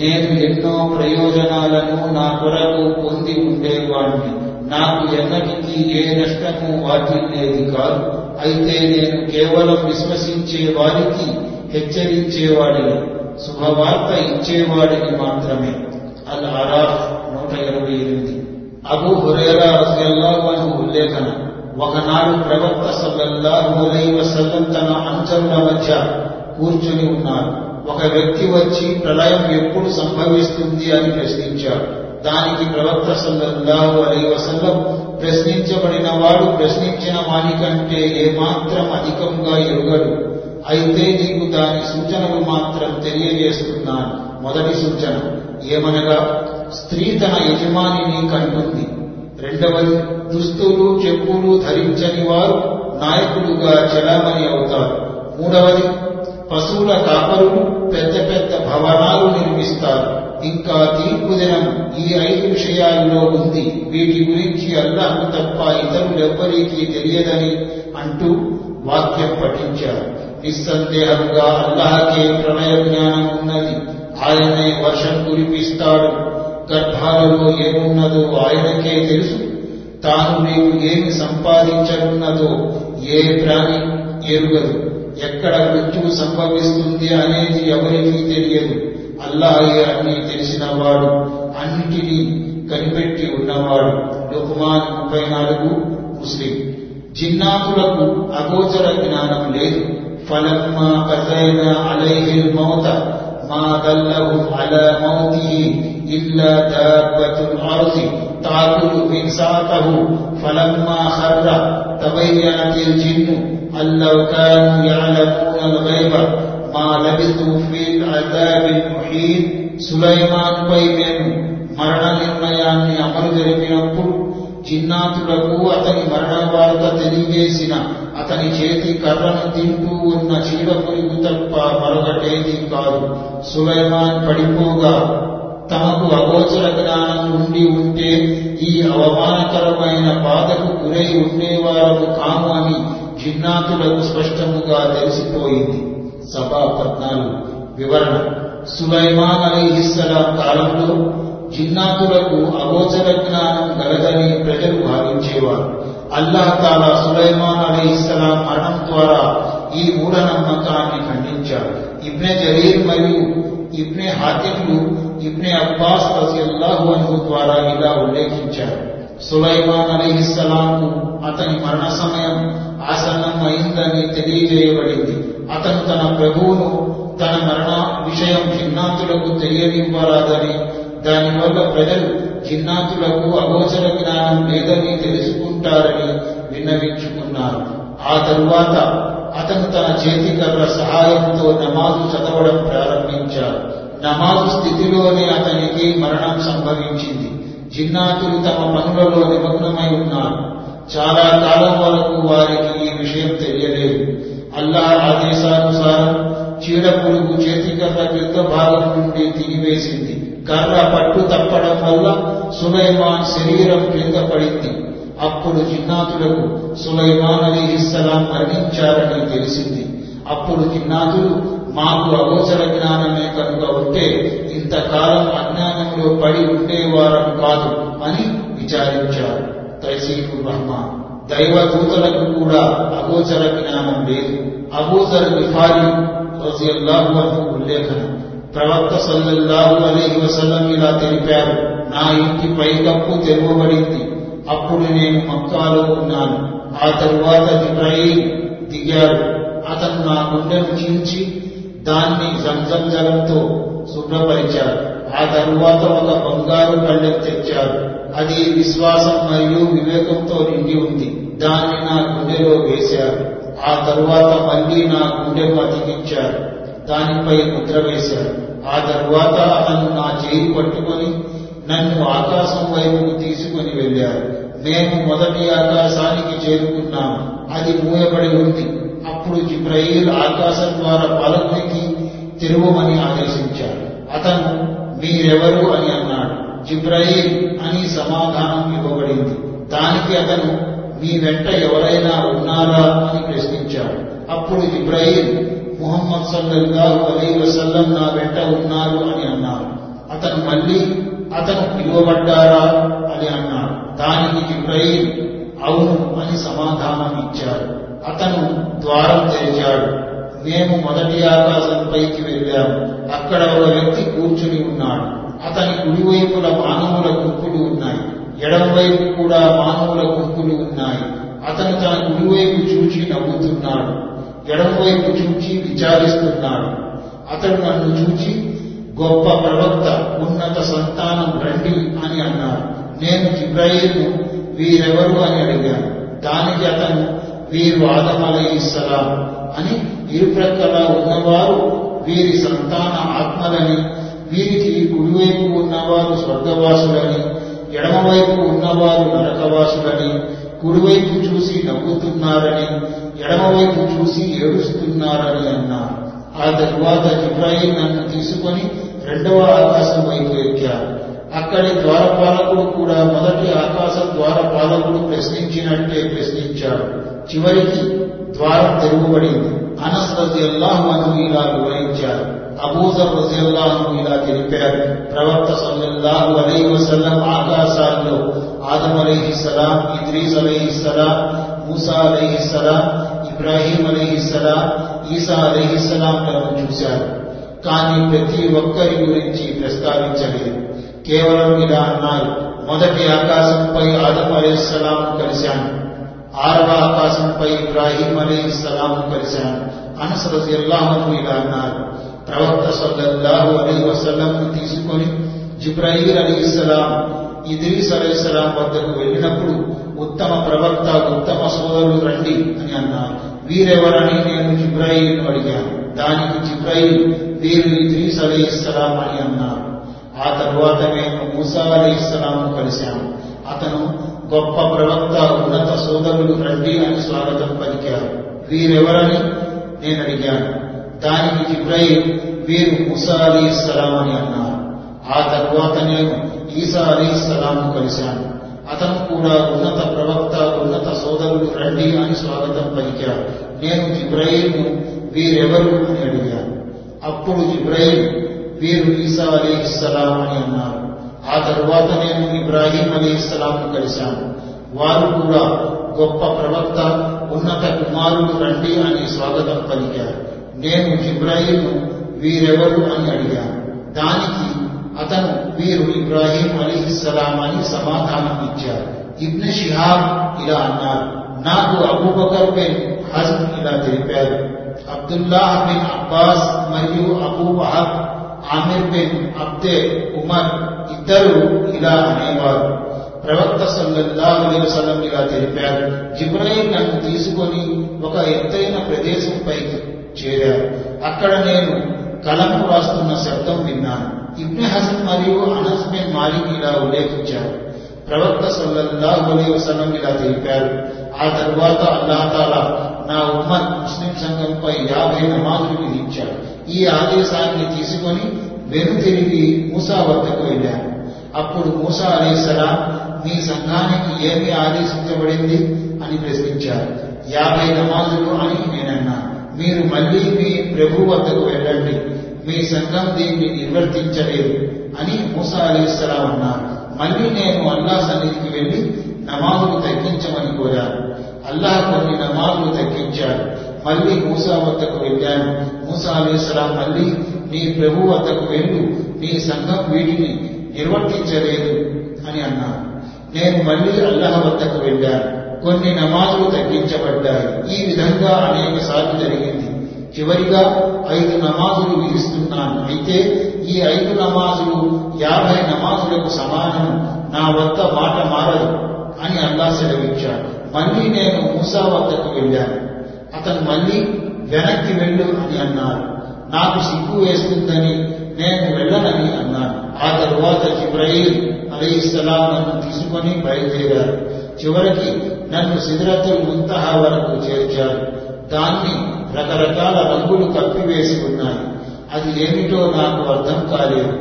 నేను ఎన్నో ప్రయోజనాలను నా కొరకు పొంది ఉండేవాణ్ణి. నాకు ఎన్నటికీ ఏ నష్టము వాటిల్లేది కాదు. అయితే నేను కేవలం విశ్వసించే వారికి హెచ్చరించేవాడిని. శుభవార్త ఇచ్చేవాడిని మాత్రమే. అల్ అరాఫ్ నూట ఇరవై ఎనిమిది. అబు హురేరా ఉల్లేఖనం. ఒకనాడు ప్రవక్త సల్లల్లాహు అలైహి వసల్లం తన అంచరుల మధ్య కూర్చుని ఉన్నారు ఒక వ్యక్తి వచ్చి ప్రళయం ఎప్పుడు సంభవిస్తుంది అని ప్రశ్నించాడు. దానికి ప్రవక్త సల్లల్లాహు అలైహి వసల్లం ప్రశ్నించబడిన వాడు ప్రశ్నించిన వానికంటే ఏమాత్రం అధికంగా ఎరుగడు. అయితే నీకు దాని సూచనలు మాత్రం తెలియజేస్తున్నాను. మొదటి సూచన ఏమనగా స్త్రీ తన యజమానిని కంటుంది రెండవది దుస్తులు చెప్పులు ధరించని వారు నాయకులుగా చలామణి అవుతారు. మూడవది పశువుల కాపరులు పెద్ద పెద్ద భవనాలు నిర్మిస్తారు. ఇంకా తీర్పు దినం ఈ ఐదు విషయాల్లో ఉంది. వీటి గురించి అల్లాహకు తప్ప ఇతరులెవ్వరికీ తెలియదని అంటూ వాక్యం పఠించారు. నిస్సందేహంగా అల్లాహకే ప్రళయ జ్ఞానం ఉన్నది. ఆయనే వర్షం కురిపిస్తాడు. గర్భాలలో ఏమున్నదో ఆయనకే తెలుసు. తాను నీకు ఏమి సంపాదించనున్నదో ఏ ప్రాణి ఎరుగదు ఎక్కడ మృత్యువు సంభవిస్తుంది అనేది ఎవరికీ తెలియదు. అల్లాహే అన్ని తెలిసినవాడు అన్నిటినీ కనిపెట్టి ఉన్నవాడు. లుకుమాన్ ముప్పై నాలుగు ముస్లిం. జిన్నాతులకు అగోచర జ్ఞానం లేదు. ఫలమ్మా కజైన అలైహిల్ మౌత మా గల్లహు అల మౌతిహి إلا دابة الأرض تأكل من ساقه فلما خر تبينت الجن أن لو كانوا يعلمون الغيب ما لبثوا في العذاب المحيط సులైమాన్ పై మేము మరణ నిర్ణయాన్ని అమలు జరిపినప్పుడు జిన్నాతులకు అతని మరణ వార్త తెలియజేసిన అతని చేతి కర్రను తింటూ ఉన్న చీడపురుగు తప్ప మరొకటేది కాదు సులైమాన్ పడిపోగా తమకు అగోచర జ్ఞానం ఉండి ఉంటే ఈ అవమానకరమైన బాధకు గురై ఉండేవారు కాము అని జిన్నాతులకు స్పష్టముగా తెలిసిపోయింది. సభా పద్నాలుగు. వివరణ. సులైమాన్ అలీహిస్సలాం కాలంలో జిన్నాతులకు అగోచర జ్ఞానం గలదని ప్రజలు భావించేవారు. అల్లాహ్ తాలా సులైమాన్ అలీహిస్సలాం మరణం ద్వారా ఈ మూఢనమ్మకాన్ని ఖండించారు. ఇబ్నె జరీర్ మరియు ఇబ్నె హాతిమ్లు ఇబ్నె అబ్బాస్ రజియల్లాహు అన్హు ద్వారా ఇలా ఉల్లేఖించారు. సులైమాన్ అలీహిస్సలాంకు అతని మరణ సమయం ఆసన్నం అయిందని తెలియజేయబడింది. అతను తన ప్రభువును తన మరణ విషయం జిన్నాతులకు తెలియనివ్వరాదని దానివల్ల ప్రజలు జిన్నాతులకు అగోచర జ్ఞానం లేదని తెలుసుకుంటారని విన్నవించుకున్నారు. ఆ తరువాత అతను తన చేతికర్ర సహాయంతో నమాజు చదవడం ప్రారంభించారు. నమాజు స్థితిలోనే అతనికి మరణం సంభవించింది. జిన్నాతులు తమ పనులలో నిమగ్నమై ఉన్నారు. చాలా కాలం వరకు వారికి ఈ విషయం తెలియలేదు. అల్లా ఆదేశానుసారం చీడపురుగు చేతికర్ర క్రింద భాగం నుండి తినివేసింది కర్ర పట్టు తప్పడం వల్ల సులైమాన్ శరీరం క్రింద పడింది. అప్పుడు జిన్నాతులకు సులైమాన్ అలీహిస్సలాం మరణించారని తెలిసింది. అప్పుడు జిన్నాతులు మాకు అగోచర జ్ఞానమే కనుక ఉంటే ఇంతకాలం అజ్ఞానంలో పడి ఉండేవారం కాదు అని విచారించారు తైసీఫుర్ దైవ దైవదూతలకు కూడా అగోచర జ్ఞానం లేదు. అబూజర్ విఫారి రజియల్లాహు అన్హు ఉల్లేఖనం. ప్రవక్త సల్లల్లాహు అలైహి వసల్లం ఇలా తెలిపారు నా ఇంటి పైకప్పు తెరవబడింది అప్పుడు నేను మక్కాలో ఉన్నాను. ఆ తరువాత జిబ్రాయిల్ దిగాడు అతను నా గుండెను చీల్చి దాన్ని సంజం జలంతో శుభ్రపరిచాడు ఆ తరువాత ఒక బంగారు కళ్ళెం తెచ్చారు. అది విశ్వాసం మరియు వివేకంతో నిండి ఉంది. దాన్ని నా గుండెలో వేశారు. ఆ తరువాత మళ్ళీ నా గుండె అతికించారు దానిపై ముద్ర వేశారు. ఆ తరువాత అతను నా చేయి పట్టుకొని నన్ను ఆకాశం వైపుకు తీసుకుని వెళ్ళారు. మేము మొదటి ఆకాశానికి చేరుకున్నాము. అది మూయబడి ఉంది. అప్పుడు జిబ్రహీల్ ఆకాశం ద్వారా పలుకునికి తిరువమని ఆదేశించాడు. అతను మీరెవరు? అని అన్నాడు. జిబ్రహీల్ అని సమాధానం ఇవ్వబడింది. దానికి అతను మీ వెంట ఎవరైనా ఉన్నారా? అని ప్రశ్నించాడు. అప్పుడు జిబ్రహీల్ ముహమ్మద్ సల్లల్లాహు అలీ వసల్లం నా వెంట ఉన్నారు అని అన్నారు అతను మళ్ళీ అతను పిలువబడ్డారా? అని అన్నాడు. దానికి జిబ్రహీల్ అవును అని సమాధానం ఇచ్చారు అతను ద్వారం తెరిచాడు. మేము మొదటి ఆకాశంపైకి వెళ్ళాము అక్కడ ఒక వ్యక్తి కూర్చుని ఉన్నాడు. అతని కుడివైపుల మానవుల గుంపులు ఉన్నాయి. ఎడమవైపు కూడా మానవుల గుంపులు ఉన్నాయి. అతను తన కుడివైపు చూచి నవ్వుతున్నాడు. ఎడమవైపు చూచి విచారిస్తున్నాడు. అతడు నన్ను చూచి గొప్ప ప్రవక్త ఉన్నత సంతానం రండి అని అన్నాడు. నేను జిబ్రాయిల్ను వీరెవరు అని అడిగాను. దానికి అతను వీరు ఆదమలయిస్సలాం అని ఇరుప్రక్కల ఉన్నవారు వీరి సంతాన ఆత్మలని వీరికి కుడివైపు ఉన్నవారు స్వర్గవాసులని ఎడమవైపు ఉన్నవారు నరకవాసులని కుడివైపు చూసి నవ్వుతున్నారని ఎడమవైపు చూసి ఏడుస్తున్నారని అన్నారు. ఆ తరువాత ఇబ్రాహీం నన్ను తీసుకొని రెండవ ఆకాశం వైపు ఎక్కారు. అక్కడి ద్వారపాలకుడు కూడా మొదటి ఆకాశ ద్వారపాలకుడు ప్రశ్నించినట్టే ప్రశ్నించాడు. చివరికి ద్వారం తెరువబడింది. అనస్ రజియల్లాహు ఇలా వివరించారు. అబూజర్ రజియల్లాహు ఇలా తెలిపారు. ప్రవక్త సల్లల్లాహు అలై వసల్లం ఆకాశాల్లో ఆదం అలైహి సలాం ఇద్రీస్ అలైహి సలాం మూసా అలైహి ఇబ్రాహీం అలైహి ఈసా అలైహి సలాంలను చూశారు. కానీ ప్రతి ఒక్కరి గురించి ప్రస్తావించలేదు. కేవలం ఇలా అన్నారు. మొదటి ఆకాశంపై ఆదం అలైహిస్సలాం కలిశాను. ఆరవ ఆకాశంపై ఇబ్రాహీం అలైహిస్సలాం కలిశాను. అనస్ రజియల్లాహు ఇలా అన్నారు. ప్రవక్త సొల్లహు అలీ వసల్లంను తీసుకొని జిబ్రాయిల్ అలీ సలాం ఇద్రీస్ అలీ ఇస్లాం వద్దకు వెళ్ళినప్పుడు ఉత్తమ ప్రవక్త ఉత్తమ సోదరులు రండి అని అన్నారు. వీరెవరని నేను జిబ్రాయిల్ అడిగాను. దానికి జిబ్రాయిల్ వీరు ఇద్రీస్ అలీ ఇస్లాం అని అన్నారు. ఆ తరువాత మేము మూసా అలీ ఇస్లాంను కలిశాము. అతను గొప్ప ప్రవక్త ఉన్నత సోదరుడు రండి అని స్వాగతం పలికారు. వీరెవరని నేను అడిగాను. దానికి జిబ్రాయిల్ వీరు మూసా అలీ ఇస్లాం అని అన్నారు. ఆ తరువాత నేను ఈసా అలీ ఇస్లాంను కలిశాను. అతను కూడా ఉన్నత ప్రవక్త ఉన్నత సోదరుడు రండి అని స్వాగతం పలికారు. నేను జిబ్రాయిల్ను వీరెవరు అని అడిగాను. అప్పుడు జిబ్రాయిల్ వీరు ఈసా అలీ ఇస్లాం అని అన్నారు ఆ తరువాత నేను ఇబ్రాహీం అలీ ఇస్లాంను కలిశాను వారు కూడా గొప్ప ప్రవక్త ఉన్నత కుమారులు రండి అని స్వాగతం పలికారు నేను జిబ్రాయిల్ను వీరెవరు అని అడిగాను దానికి అతను వీరు ఇబ్రాహీం అలీహిస్సలాం అని సమాధానం ఇచ్చారు ఇబ్న షిహాబ్ ఇలా అన్నారు నాకు అబూబకర్ బిన్ హజ్మ్ ఇలా తెలిపారు అబ్దుల్లాహ్ బిన్ అబ్బాస్ మరియు Abu Wahab Amir bin Abde Umar ఇద్దరు ఇలా అనేవారు. ప్రవక్త సల్లల్లాహు ఇలా తెలిపారు జిబ్రాయిల్ నన్ను తీసుకొని ఒక ఎత్తైన ప్రదేశంపైకి చేరారు. అక్కడ నేను కలం రాస్తున్న శబ్దం విన్నాను. ఇబ్న హసన్ మరియు అనస్ బిన్ మాలిక్ ఇలా ఉల్లేఖించారు. ప్రవక్త సల్లల్లాహు ఇలా తెలిపారు ఆ తరువాత అల్లాహతాల నా ఉమ్మత్ ముస్లిం సంఘంపై యాభై నమాజులు విధించాడు. ఈ ఆదేశాన్ని తీసుకొని వెనుతిరిగి మూసా వద్దకు వెళ్ళాను. అప్పుడు మూసా అలీసరా మీ సంఘానికి ఏమి ఆదేశించబడింది? అని ప్రశ్నించారు. యాభై నమాజులు అని నేనన్నాను మీరు మళ్ళీ మీ ప్రభు వద్దకు వెళ్ళండి. మీ సంఘం దీన్ని నిర్వర్తించలేదు. అని మూసా అలీసరా అన్నారు. మళ్ళీ నేను అల్లా సన్నిధికి వెళ్ళి నమాజులు తగ్గించమని కోరాను. అల్లాహ్ కొన్ని నమాజులు తగ్గించాడు. మళ్ళీ మూసా వద్దకు వెళ్ళాను. మూసా అలీసలాం మళ్ళీ నీ ప్రభు వద్దకు వెళ్ళు. నీ సంఘం వీటిని నిర్వర్తించలేదు అని అన్నాను నేను మళ్ళీ అల్లహ వద్దకు వెళ్ళాను. కొన్ని నమాజులు తగ్గించబడ్డాయి. ఈ విధంగా అనేక సార్లు జరిగింది. చివరిగా ఐదు నమాజులు విధిస్తున్నాను. అయితే ఈ ఐదు నమాజులు యాభై నమాజులకు సమానం నా వద్ద మాట మారదు అని అల్లా సెలవిచ్చాడు. మళ్ళీ నేను మూసా వద్దకు వెళ్ళాను. అతను మళ్ళీ వెనక్కి వెళ్ళు అని అన్నారు నాకు సిగ్గు వేస్తుందని నేను వెళ్ళనని అన్నాను ఆ తరువాత జిబ్రహీల్ అలీస్లాం నన్ను తీసుకొని బయలుదేరారు. చివరికి నన్ను సిద్రతుల్ ముంతహా వరకు చేర్చారు. దాన్ని రకరకాల రంగులు కప్పివేసి ఉన్నాయి. అది ఏమిటో నాకు అర్థం కాలేదు.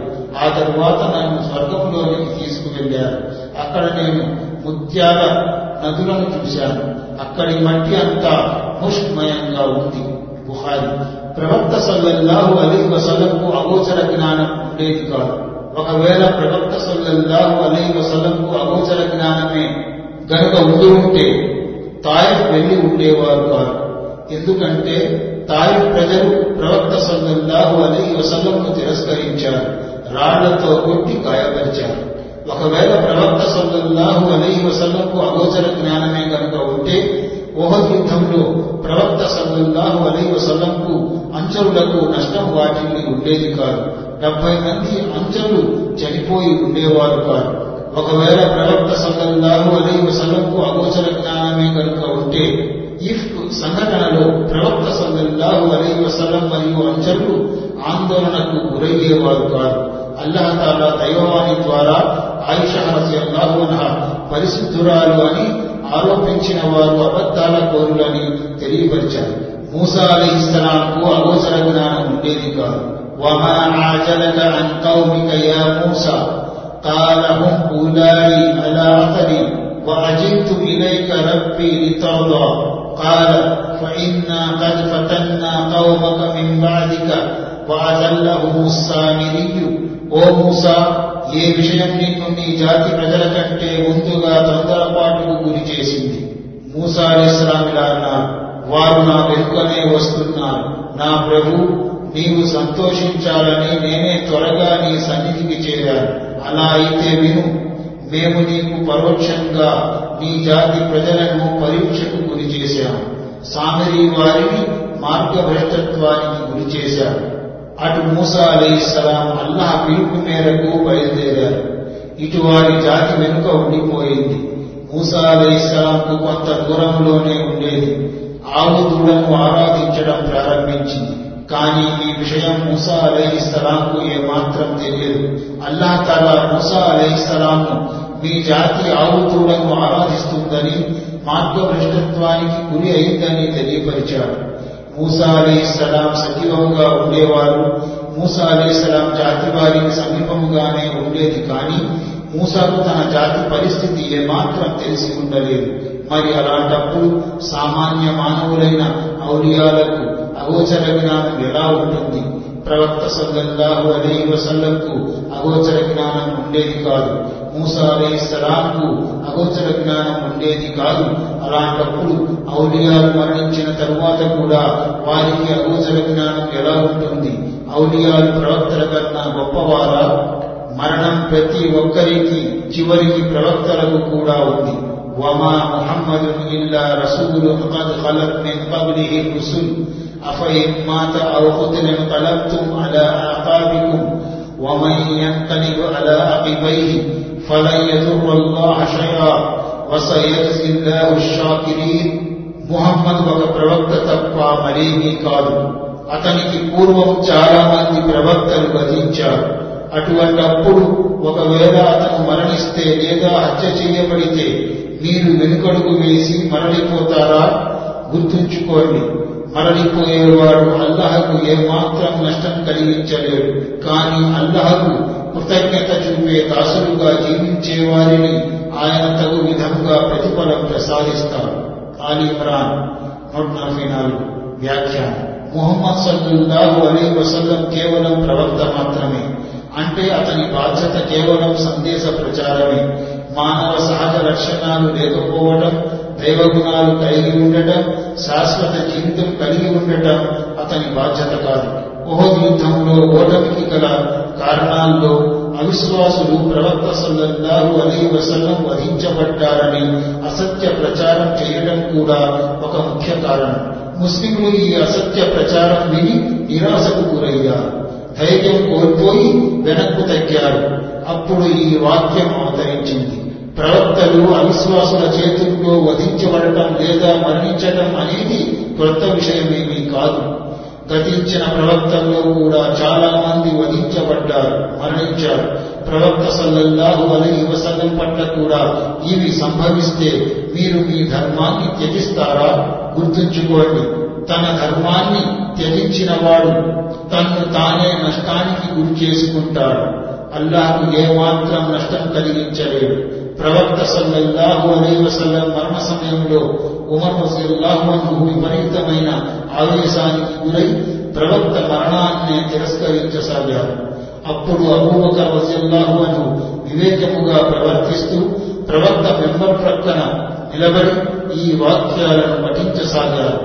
ఆ తరువాత నన్ను స్వర్గంలోనికి తీసుకువెళ్ళారు అక్కడ నేను ముత్యాల నదులను చూశాను. అక్కడి మట్టి అంతా ముష్మయంగా ఉంది బుహారి ప్రవక్త సల్లల్లాహు అలీ వసలంకు అగోచర జ్ఞానం ఉండేది కాదు ఒకవేళ ప్రవక్త సల్లల్లాహు అలీ వసలంకు అగోచర జ్ఞానమే గనుక ఉండి ఉంటే తాయిఫ్ వెళ్ళి ఉండేవారు కాదు ఎందుకంటే తాయిఫ్ ప్రజలు ప్రవక్త సల్లల్లాహు అలీ వసలంను తిరస్కరించారు రాళ్ళతో కొట్టి గాయపరిచారు ఒకవేళ ప్రవక్త సల్లల్లాహు అలీ వసల్లంకు అగోచర జ్ఞానమే కనుక ఉంటే ఓహద్ యుద్ధంలో ప్రవక్త సల్లల్లాహు అలీ వసల్లంకు అంచరులకు నష్టం వాటిల్లి ఉండేది కాదు. డెబ్బై మంది అంచరులు చనిపోయి ఉండేవారు కాదు. ఒకవేళ ప్రవక్త సల్లల్లాహు అలీ వసల్లంకు అగోచర జ్ఞానమే కనుక ఉంటే ఇఫ్ సంఘటనలో ప్రవక్త సల్లల్లాహు అలీ వసల్లం మరియు అంచరులు ఆందోళనకు గురయ్యేవారు కాదు. అల్లాహతాలా దైవవాణి ద్వారా ఆయిషా రజియల్లాహు అన్హా పరిశుద్ధురాలు అని ఆరోపించిన వారు అబద్ధాల కోరులని తెలియపరిచారు మూసా అలీ ఇస్లాంకు అగోచర జ్ఞానం ఉండేది కాదు وما عاجلك عن قومك يا موسى قال هم أولئي على أثري وعجلت إليك ربي لترضى قال فإنا قد فتنا قومك من بعدك وأذلهم السامري ఓ మూసా ఏ విషయం నిన్ను నీ జాతి ప్రజల కంటే ముందుగా తొందరపాటుకు గురి చేసింది. మూసా అలీస్లాం అన్నారు వారు నా వెనుకనే వస్తున్నారు. నా ప్రభు నీవు సంతోషించాలని నేనే త్వరగా నీ సన్నిధికి చేరాను. అలా అయితే విను మేము నీకు పరోక్షంగా నీ జాతి ప్రజలను పరీక్షకు గురి చేశాము. సామరీ వారిని మార్గభ్రష్టత్వానికి గురి చేశాము. అటు మూసా అలీస్లాం అల్లాహ్ పిలుపు మేరకు బయలుదేరారు. ఇటు వారి జాతి వెనుక ఉండిపోయింది. మూసా అలీస్లాంకు కొంత దూరంలోనే ఉండేది. ఆవు దూడను ఆరాధించడం ప్రారంభించింది. కానీ ఈ విషయం మూసా అలైహిస్సలాంకు ఏమాత్రం తెలియదు. అల్లాహ్ తాలా మూసా అలైహిస్సలాంను మీ జాతి ఆవు దూడను ఆరాధిస్తుందని మార్గభ్రష్టత్వానికి గురి అయిందని తెలియపరిచాడు. మూసా అలీస్లాం సజీవముగా ఉండేవారు. మూసా అలీస్లాం జాతి వారికి సమీపముగానే ఉండేది కానీ మూసాకు తన జాతి పరిస్థితి ఏమాత్రం తెలిసి ఉండలేదు. మరి అలాంటప్పుడు సామాన్య మానవులైన ఔలియాలకు అగోచర జ్ఞానం ఎలా ఉంటుంది? ప్రవక్త సల్లల్లాహు అలైహి వసల్లంకు అగోచర జ్ఞానం ఉండేది కాదు మూసా అలైహి సలాంకు అగోచర జ్ఞానం ఉండేది కాదు అలాంటప్పుడు ఔలియాలు మరణించిన తరువాత కూడా వారికి అగోచర జ్ఞానం ఎలా ఉంటుంది ఔలియాలు ప్రవక్తల కన్నా గొప్పవారా మరణం ప్రతి ఒక్కరికి చివరికి ప్రవక్తలకు కూడా ఉంది وما محمد إلا رسول قد خلت من قبله الرسل أفإن مات أو قتل انقلبتم على أعقابكم ومن ينقلب على عقبيه فلن يضر الله شيئا وسيجزي الله الشاكرين ముహమ్మద్ ఒక ప్రవక్త తప్ప మరేమీ కాదు అతనికి పూర్వం చాలా మంది ప్రవక్తలు గతించారు అటువంటప్పుడు ఒకవేళ అతను మరణిస్తే లేదా హత్య చేయబడితే మీరు వెనుకడుగు వేసి మరలిపోతారా గుర్తుంచుకోండి మరణిపోయేవాడు అల్లహకు ఏమాత్రం నష్టం కలిగించలేడు కానీ అల్లహకు కృతజ్ఞత చూపే దాసులుగా జీవించే వారిని ఆయన తగు విధంగా ప్రతిఫలం ప్రసాదిస్తాడు ఆలి నూట నలభై నాలుగు వ్యాఖ్యానం. సల్లుల్లాహు అలీ వసల్లం కేవలం ప్రవక్త మాత్రమే. అంటే అతని బాధ్యత కేవలం సందేశ ప్రచారమే. మానవ సహజ లక్షణాలు లేకపోవడం దైవగుణాలు కలిగి ఉండటం శాశ్వత జీవితం కలిగి ఉండటం అతని బాధ్యత కాదు. ఓహద్ యుద్ధంలో ఓటమికి గల కారణాల్లో అవిశ్వాసులు ప్రవక్త సల్లల్లాహు అలీ వసల్లం వధించబడ్డారని అసత్య ప్రచారం చేయడం కూడా ఒక ముఖ్య కారణం. ముస్లింలు ఈ అసత్య ప్రచారం విని నిరాశకు గురయ్యారు. ధైర్యం కోల్పోయి వెనక్కు తగ్గారు. అప్పుడు ఈ వాక్యం అవతరించింది. ప్రవక్తలు అవిశ్వాసుల చేతుల్లో వధించబడటం లేదా మరణించటం అనేది కొత్త విషయమేమీ కాదు. గతించిన ప్రవక్తల్లో కూడా చాలా మంది వధించబడ్డారు మరణించారు. ప్రవక్త సల్లల్లాహు అలైహి వసల్లం పట్ల కూడా ఇవి సంభవిస్తే మీరు మీ ధర్మాన్ని త్యజిస్తారా? గుర్తుంచుకోండి తన ధర్మాన్ని త్యజించిన వాడు తన్ను తానే నష్టానికి గురి చేసుకుంటాడు. అల్లాహకు ఏమాత్రం నష్టం కలిగించలేడు. ప్రవక్త సల్లల్లాహు అలైహి వసల్లం మరణ సమయంలో ఉమర్ రజల్లాహు విపరీతమైన ఆవేశానికి గురై ప్రవక్త మరణాన్ని తిరస్కరించసాగారు అప్పుడు అబూబకర్ రజల్లాహు అన్హు వివేకముగా ప్రవర్తిస్తూ ప్రవక్త మెంబర్ ప్రక్కన నిలబడి ఈ వాక్యాలను పఠించసాగారు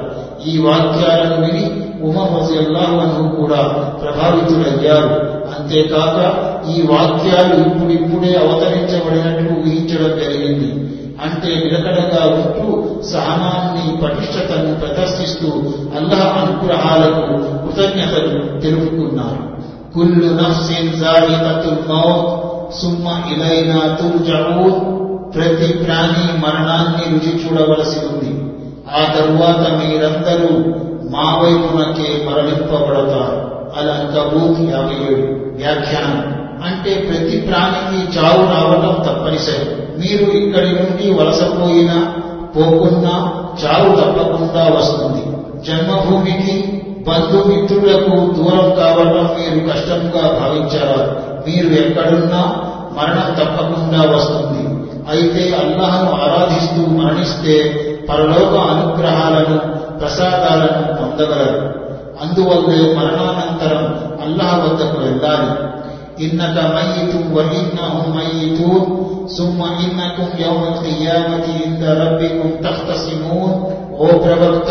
ఈ వాక్యాలను విని ఉమర్ రజల్లాహు కూడా ప్రభావితులయ్యారు అంతేకాక ఈ వాక్యాలు ఇప్పుడిప్పుడే అవతరించబడినట్లు ఊహించడం జరిగింది. అంటే నిలకడగా ఉంటూ సహనాన్ని పటిష్టతను ప్రదర్శిస్తూ అల్లాహ్ అనుగ్రహాలకు కృతజ్ఞతలు తెలుపుకున్నారు. కుల్లు నఫ్సిన్ జాయికతుల్ మౌత్ సుమ్మ ఇలైనా తుర్జఊన్ ప్రతి ప్రాణి మరణాన్ని రుచి చూడవలసి ఉంది. ఆ తరువాత మీరందరూ మా వైపునకే మరలింపబడతారు. అలంకబూత్ యాభై ఏడు. వ్యాఖ్యానం. అంటే ప్రతి ప్రాణికి చావు రావటం తప్పనిసరి. మీరు ఇక్కడి నుండి వలసపోయినా పోకున్నా చావు తప్పకుండా వస్తుంది. జన్మభూమికి బంధుమిత్రులకు దూరం కావటం మీరు కష్టంగా భావించారా? మీరు ఎక్కడున్నా మరణం తప్పకుండా వస్తుంది. అయితే అల్లహను ఆరాధిస్తూ మరణిస్తే పరలోక అనుగ్రహాలను ప్రసాదాలను పొందగలరు. అందువల్లే మరణానంతరం అల్లాహ్ వద్దకు వెళ్ళాలి. ఇన్నక మయ్యితు వఇన్నహుం మయ్యితూన్ సుమ్మ ఇన్నకుం యౌమల్ ఖియామతి ఇంద రబ్బికుం తఖ్తసిమూన్. ఓ ప్రవక్త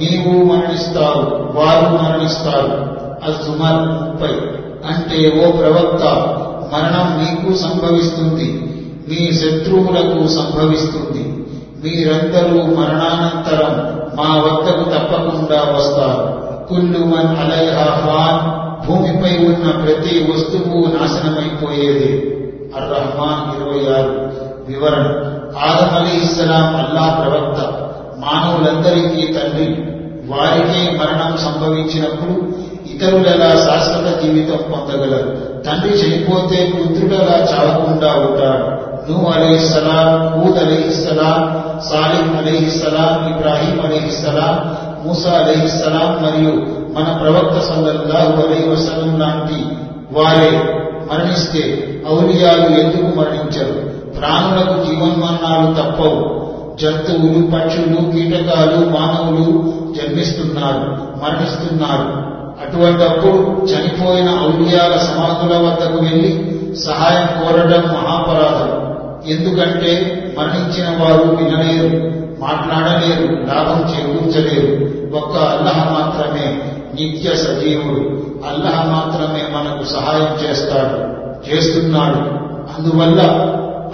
నీవు మరణిస్తారు వారు మరణిస్తారు. అజుమర్ ముప్పై. అంటే ఓ ప్రవక్త మరణం నీకు సంభవిస్తుంది మీ శత్రువులకు సంభవిస్తుంది. మీరందరూ మరణానంతరం మా వద్దకు తప్పకుండా వస్తారు. కుల్లు మన్ అలైహా ఫాన్ భూమిపై ఉన్న ప్రతి వస్తువు నాశనమైపోయేది. అర్ రహమాన్ ఇరవై ఆరు వివరణ. ఆదం అలీ ఇస్లాం అల్లా ప్రవక్త. మానవులందరికీ తండ్రి. వారికే మరణం సంభవించినప్పుడు ఇతరులలా శాశ్వత జీవితం పొందగలరు. తండ్రి చనిపోతే పుత్రుడలా చావకుండా ఉంటాడు. నూ అలీహిస్సలాం హూద్ అలీహిస్సలాం సాలిం అలీహిస్సలాం ఇబ్రాహీం అలీహిస్సలాం మూసా అలీహిస్సలాం మరియు మన ప్రవక్త సల్లల్లాహు అలై వసలం లాంటి వారే మరణిస్తే ఔలియాలు ఎందుకు మరణించరు? ప్రాణులకు జీవన్మరణాలు తప్పవు. జంతువులు పక్షులు కీటకాలు మానవులు జన్మిస్తున్నారు మరణిస్తున్నారు. అటువంటప్పుడు చనిపోయిన ఔలియాల సమాధుల వద్దకు వెళ్ళి సహాయం కోరడం మహాపరాధం. ఎందుకంటే మరణించిన వారు వినలేరు మాట్లాడలేరు లాభం చేకూర్చలేరు ఒక్క అల్లహ మాత్రమే నిత్య సజీవుడు. అల్లహ మాత్రమే మనకు సహాయం చేస్తాడు చేస్తున్నాడు. అందువల్ల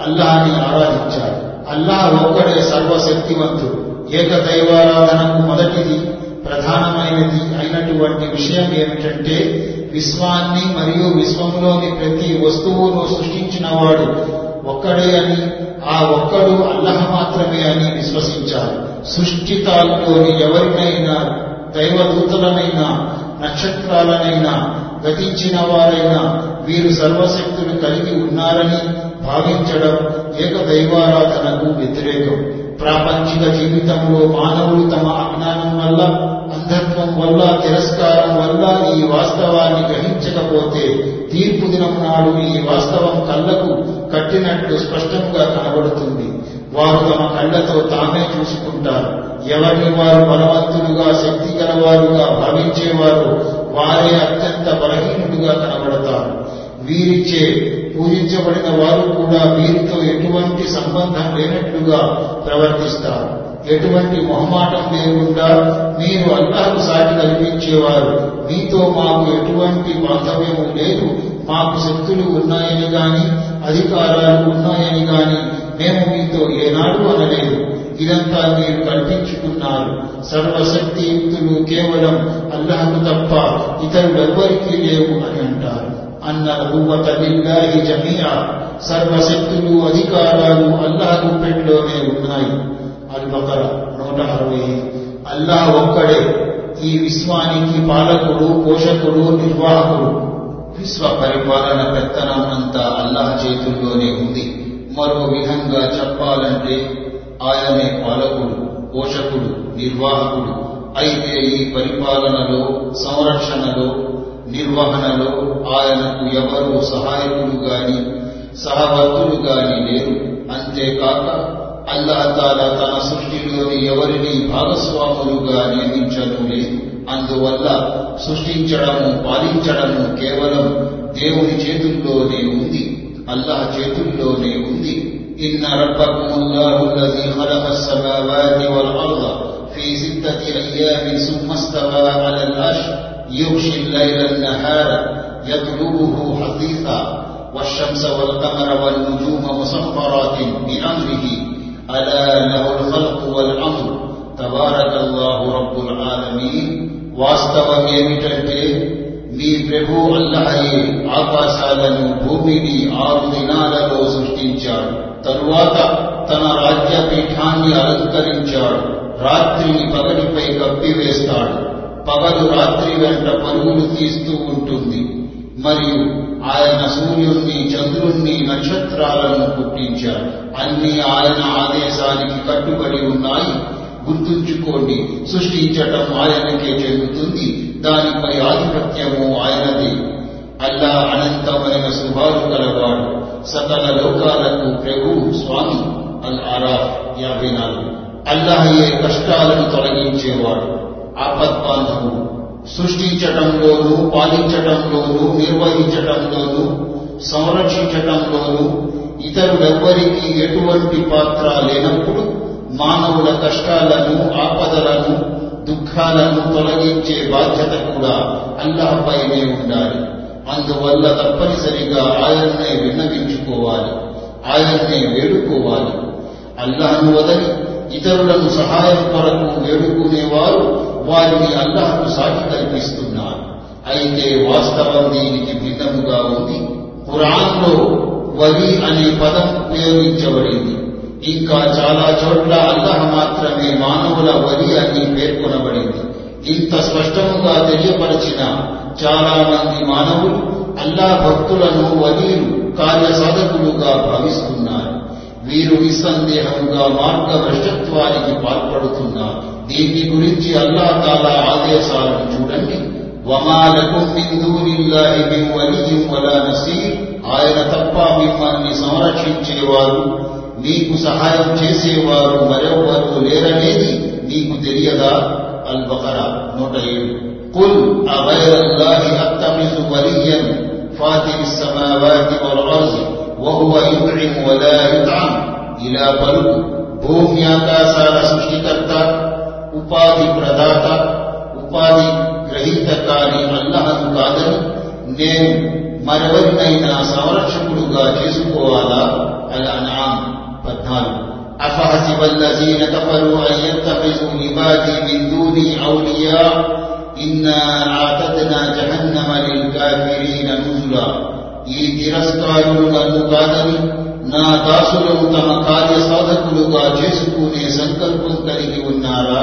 అల్లాహని ఆరాధించాలి. అల్లాహ్ ఒక్కడే సర్వశక్తివంతుడు. ఏకదైవారాధనకు మొదటిది ప్రధానమైనది అయినటువంటి విషయం ఏమిటంటే విశ్వాన్ని మరియు విశ్వంలోని ప్రతి వస్తువును సృష్టించినవాడు ఒక్కడే అని ఆ ఒక్కడు అల్లహ మాత్రమే అని విశ్వసించాలి. సృష్టితాల్లోని ఎవరినైనా దైవదూతలనైనా నక్షత్రాలనైనా గతించిన వారైనా వీరు సర్వశక్తులు కలిగి ఉన్నారని భావించడం ఏక దైవారాధనకు వ్యతిరేకం. ప్రాపంచిక జీవితంలో మానవులు తమ అజ్ఞానం వల్ల అంధత్వం వల్ల తిరస్కారం వల్ల ఈ వాస్తవాన్ని గ్రహించకపోతే తీర్పు దినం నాడు ఈ వాస్తవం కళ్ళకు కట్టినట్లు స్పష్టంగా కనబడుతుంది. వారు తమ కళ్ళతో తామే చూసుకుంటారు. ఎవరిని వారు బలవంతులుగా శక్తి గలవారుగా భావించేవారు వారే అత్యంత బలహీనుడుగా కనబడతారు. వీరిచే పూజించబడిన వారు కూడా వీరితో ఎటువంటి సంబంధం లేనట్లుగా ప్రవర్తిస్తారు. ఎటువంటి మొహమాటం లేకుండా మీరు అల్లాహకు సాటి కల్పించేవారు. మీతో మాకు ఎటువంటి బాంధవ్యము లేదు. మాకు శక్తులు ఉన్నాయని గాని అధికారాలు ఉన్నాయని గాని మేము మీతో ఏనాడు అనలేదు. ఇదంతా మీరు కల్పించుకున్నారు. సర్వశక్తియుక్తులు కేవలం అల్లహకు తప్ప ఇతరులెవ్వరికీ లేవు అని అంటారు. అన్న రూపత లిల్లాహి జమీయా సర్వశక్తులు అధికారాలు అల్లాహ్ గుప్పెట్లోనే ఉన్నాయి అల్బకర నూట అరవై అల్లాహ్ ఒక్కడే ఈ విశ్వానికి పాలకుడు పోషకుడు నిర్వాహకుడు విశ్వ పరిపాలన పెత్తనం అంతా అల్లాహ్ చేతుల్లోనే ఉంది మరో విధంగా చెప్పాలంటే ఆయనే పాలకుడు పోషకుడు నిర్వాహకుడు అయితే ఈ పరిపాలనలో సంరక్షణలో నిర్వహణలో ఆయనకు ఎవరు సహాయకులు గాని సహవర్తులు గాని లేరు అంతేకాక అల్లాహతాల తన సృష్టిలోని ఎవరిని భాగస్వాములుగా నియమించడం లేదు అందువల్ల సృష్టించడము పాలించడము కేవలం దేవుని చేతుల్లోనే ఉంది అల్లాహ్ చేతుల్లోనే ఉంది ఇన్న రబ్బకుముల్లాహు الذي خلق السماوات والأرض في ستة أيام ثم استوى على العرش يغشي الليل النهار يطلبه حثيثا والشمس والقمر والنجوم مسخرات بأمره ألا له الخلق والأمر تبارك الله رب العالمين వాస్తవం ఏమిటంటే మీ ప్రభు అల్లహయే ఆకాశాలను భూమిని ఆరు దినాలలో సృష్టించాడు తరువాత తన రాజ్యపీఠాన్ని అలంకరించాడు రాత్రిని పగటిపై కప్పివేస్తాడు పగలు రాత్రి వెంట పరుగులు తీస్తూ ఉంటుంది. మరియు ఆయన సూర్యుణ్ణి చంద్రుణ్ణి నక్షత్రాలను పుట్టించారు అన్ని ఆయన ఆదేశానికి కట్టుబడి ఉన్నాయి. గుర్తుంచుకోండి సృష్టించటం ఆయనకే చెందుతుంది. దానిపై ఆధిపత్యము ఆయనది. అల్లా అనంతమైన శుభాలు కలవాడు. సకల లోకాలకు ప్రభు స్వామి. అల్ ఆరా యాభై నాలుగు. అల్లాహయే కష్టాలను తొలగించేవాడు. ఆపద్బాంధవుడు సృష్టించటంలోనూ పాలించటంలోనూ నిర్వహించటంలోనూ సంరక్షించటంలోనూ ఇతరులెవ్వరికీ ఎటువంటి పాత్ర లేనప్పుడు మానవుల కష్టాలను ఆపదలను దుఃఖాలను తొలగించే బాధ్యత కూడా అల్లాహపైనే ఉండాలి. అందువల్ల తప్పనిసరిగా ఆయన్నే విన్నవించుకోవాలి ఆయన్నే వేడుకోవాలి. అల్లాహను వదలి ఇతరులను సహాయం కొరకు వేడుకునేవారు వారిని అల్లాహకు సాటి కల్పిస్తున్నారు అయితే వాస్తవం దీనికి భిన్నముగా ఉంది. ఖురాన్లో వలి అనే పదం ఉపయోగించబడింది. ఇంకా చాలా చోట్ల అల్లాహ్ మాత్రమే మానవుల వలి అని పేర్కొనబడింది. ఇంత స్పష్టముగా తెలియపరిచిన చాలా మంది మానవులు అల్లా భక్తులను వలీలు కార్యసాధకులుగా భావిస్తున్నారు. వీరు నిస్సందేహంగా మార్గభ్రష్టత్వానికి పాల్పడుతున్నారు. దీని గురించి అల్లా తాలా ఆదేశాలను చూడండి వమాలకుం మిన్ దూనిల్లాహి మిన్ వలియ్యిన్ వలా నసీర్ ఆయన తప్ప మిమ్మల్ని సంరక్షించేవారు మీకు సహాయం చేసేవారు మరెవ్వరూ లేరనేది నీకు తెలియదా అల్ బకరా నూట ఏడు కుల్ అగైర అల్లాహి అత్తమిజు వలియన్ ఫాతిర్ السماوات والأرض وهو يطعم ولا يطعم ఇలా పలుకు భూమి ఆకాశాల సృష్టికర్త ఉపాధి ప్రదాత ఉపాధి గ్రహీత కాని అల్లహను కాదని నేను మరెవరినైనా సంరక్షకుడుగా చేసుకోవాలా అల్ అనాం పద్నాలుగు أفحسب الذين كفروا أن يتخذوا عبادي من دوني أولياء إنا أعتدنا جهنم للكافرين نزلا ఈ తిరస్కారులు నన్ను కాదని నా దాసులను తమ కార్య సాధకులుగా చేసుకునే సంకల్పం కలిగి ఉన్నారా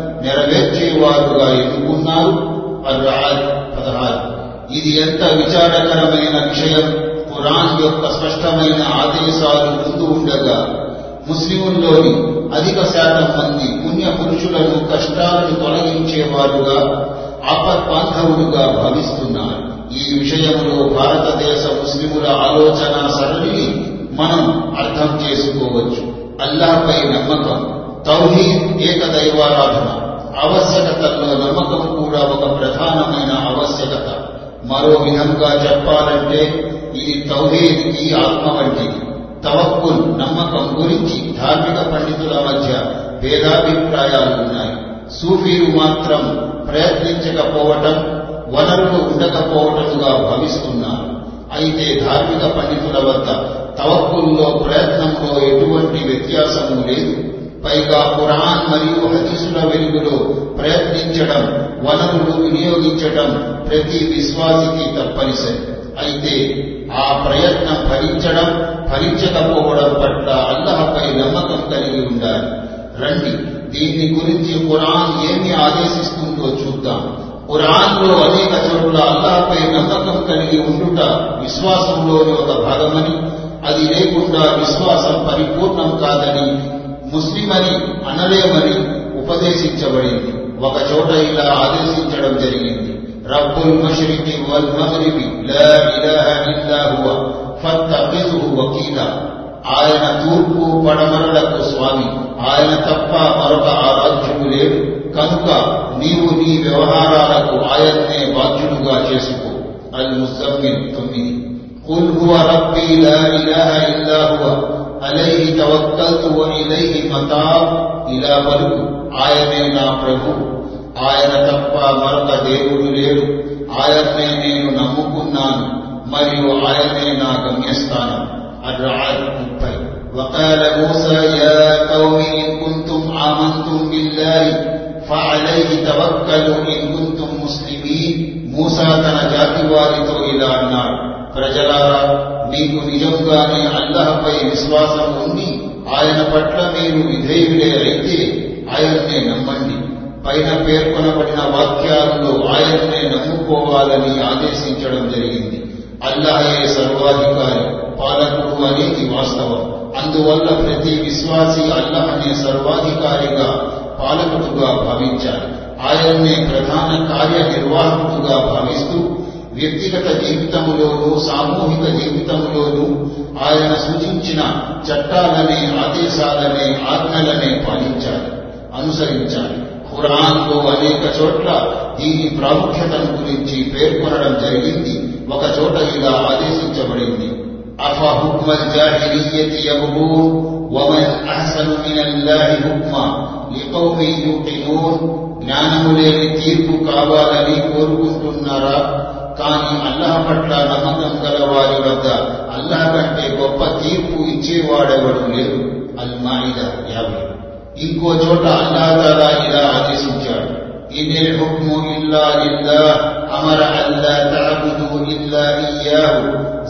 నెరవేర్చేవారుగా ఎదుగున్నారు అర్రాజ్ పదహారు ఇది ఎంత విచారకరమైన విషయం? ఖురాన్ యొక్క స్పష్టమైన ఆదేశాలు ముందు ఉండగా ముస్లింల్లోని అధిక శాతం మంది పుణ్య పురుషులను కష్టాలను తొలగించేవారుగా ఆపత్బాంధవులుగా భావిస్తున్నారు. ఈ విషయంలో భారతదేశ ముస్లిముల ఆలోచన సరళిని మనం అర్థం చేసుకోవచ్చు. అల్లాహ్పై నమ్మకం తౌహీద్ ఏకదైవారాధన. ఆవశ్యకతల్లో నమ్మకం కూడా ఒక ప్రధానమైన ఆవశ్యకత మరో విధంగా చెప్పాలంటే ఇది తౌహీద్ ఈ ఆత్మ వంటిది తవక్కుల్ నమ్మకం గురించి ధార్మిక పండితుల మధ్య భేదాభిప్రాయాలు ఉన్నాయి. సూఫీలు మాత్రం ప్రయత్నించకపోవటం వనరులు ఉండకపోవటముగా భావిస్తున్నారు. అయితే ధార్మిక పండితుల వద్ద తవక్కుల్లో ప్రయత్నంలో ఎటువంటి వ్యత్యాసము లేదు. పైగా ఖురాన్ మరియు హదీసుల వెలుగులో ప్రయత్నించడం వనరులు వినియోగించడం ప్రతి విశ్వాసికి తప్పనిసరి. అయితే ఆ ప్రయత్నం ఫలించడం ఫలించకపోవడం పట్ల అల్లహపై నమ్మకం కలిగి ఉండాలి. రండి దీన్ని గురించి ఖురాన్ ఏమి ఆదేశిస్తుందో చూద్దాం. ఖురాన్లో అనేక చోట్ల అల్లాహపై నమ్మకం కలిగి ఉండుట విశ్వాసంలోని ఒక భాగమని అది లేకుండా విశ్వాసం పరిపూర్ణం కాదని ముస్లిమని అనలేమని ఉపదేశించబడింది ఒక చోట ఇలా ఆదేశించడం జరిగింది రబ్బుల్ మషరికి వల్ మగరిబి లా ఇలాహ ఇల్లా హువ ఫత్తఖిజుహు వకీలా ఆయన తూర్పు పడమరలకు స్వామి ఆయన తప్ప మరొక ఆరాధ్యుడు లేడు కనుక నీవు నీ వ్యవహారాలకు ఆయన్నే బాధ్యుడుగా చేసుకో అల్ ముసమ్మిన్ తొమ్మిది قل هو ربي لا إله إلا هو عليه توكلت وإليه متاب ఇలా పలుకు ఆయనే నా ప్రభు ఆయన తప్ప మరొక దేవుడు లేడు ఆయన్నే నేను నమ్ముకున్నాను మరియు ఆయనే నా గమ్యస్థానం الرعد ముప్పై وقال موسى يا قوم إن كنتم آمنتم بالله فعليه توكلوا إن كنتم مسلمين మూసా తన జాతి వారితో ఇలా అన్నాడు ప్రజలారా మీకు నిజంగానే అల్లహపై విశ్వాసం ఉండి ఆయన పట్ల మీరు విధేయుడే అయితే ఆయన్నే నమ్మండి. పైన పేర్కొనబడిన వాక్యాలలో ఆయన్నే నమ్ముకోవాలని ఆదేశించడం జరిగింది. అల్లాహే సర్వాధికారి పాలకుడు అనేది వాస్తవం. అందువల్ల ప్రతి విశ్వాసి అల్లహనే సర్వాధికారిగా పాలకుడుగా భావించాలి. ఆయన్నే ప్రధాన కార్యనిర్వాహకుడుగా భావిస్తూ వ్యక్తిగత జీవితంలోనూ సామూహిక జీవితంలోనూ ఆయన సూచించిన చట్టాలనే ఆదేశాలనే ఆజ్ఞలనే పాలించాలి అనుసరించాలి ఖురాన్లో అనేక చోట్ల దీని ప్రాముఖ్యతను గురించి పేర్కొనడం జరిగింది ఒక చోట ఇలా ఆదేశించబడింది أفحكم الجاهلية يبغون ومن أحسن من الله حكما لقوم يوقنون జ్ఞానము లేని తీర్పు కావాలని కోరుకుంటున్నారా కానీ అల్లాహ్ పట్ల నమ్మకం గల వారి వద్ద అల్లాహ్ కంటే గొప్ప తీర్పు ఇచ్చేవాడెవడు లేడు అల్మాయిద యాభై ఇంకో చోట అల్లాహ్ తాలా ఇలా ఆదేశించాడు ఇన్ హుక్ము ఇల్లా లిల్లా అమర అల్లా తఅబుదు ఇల్లా ఇయ్యాహు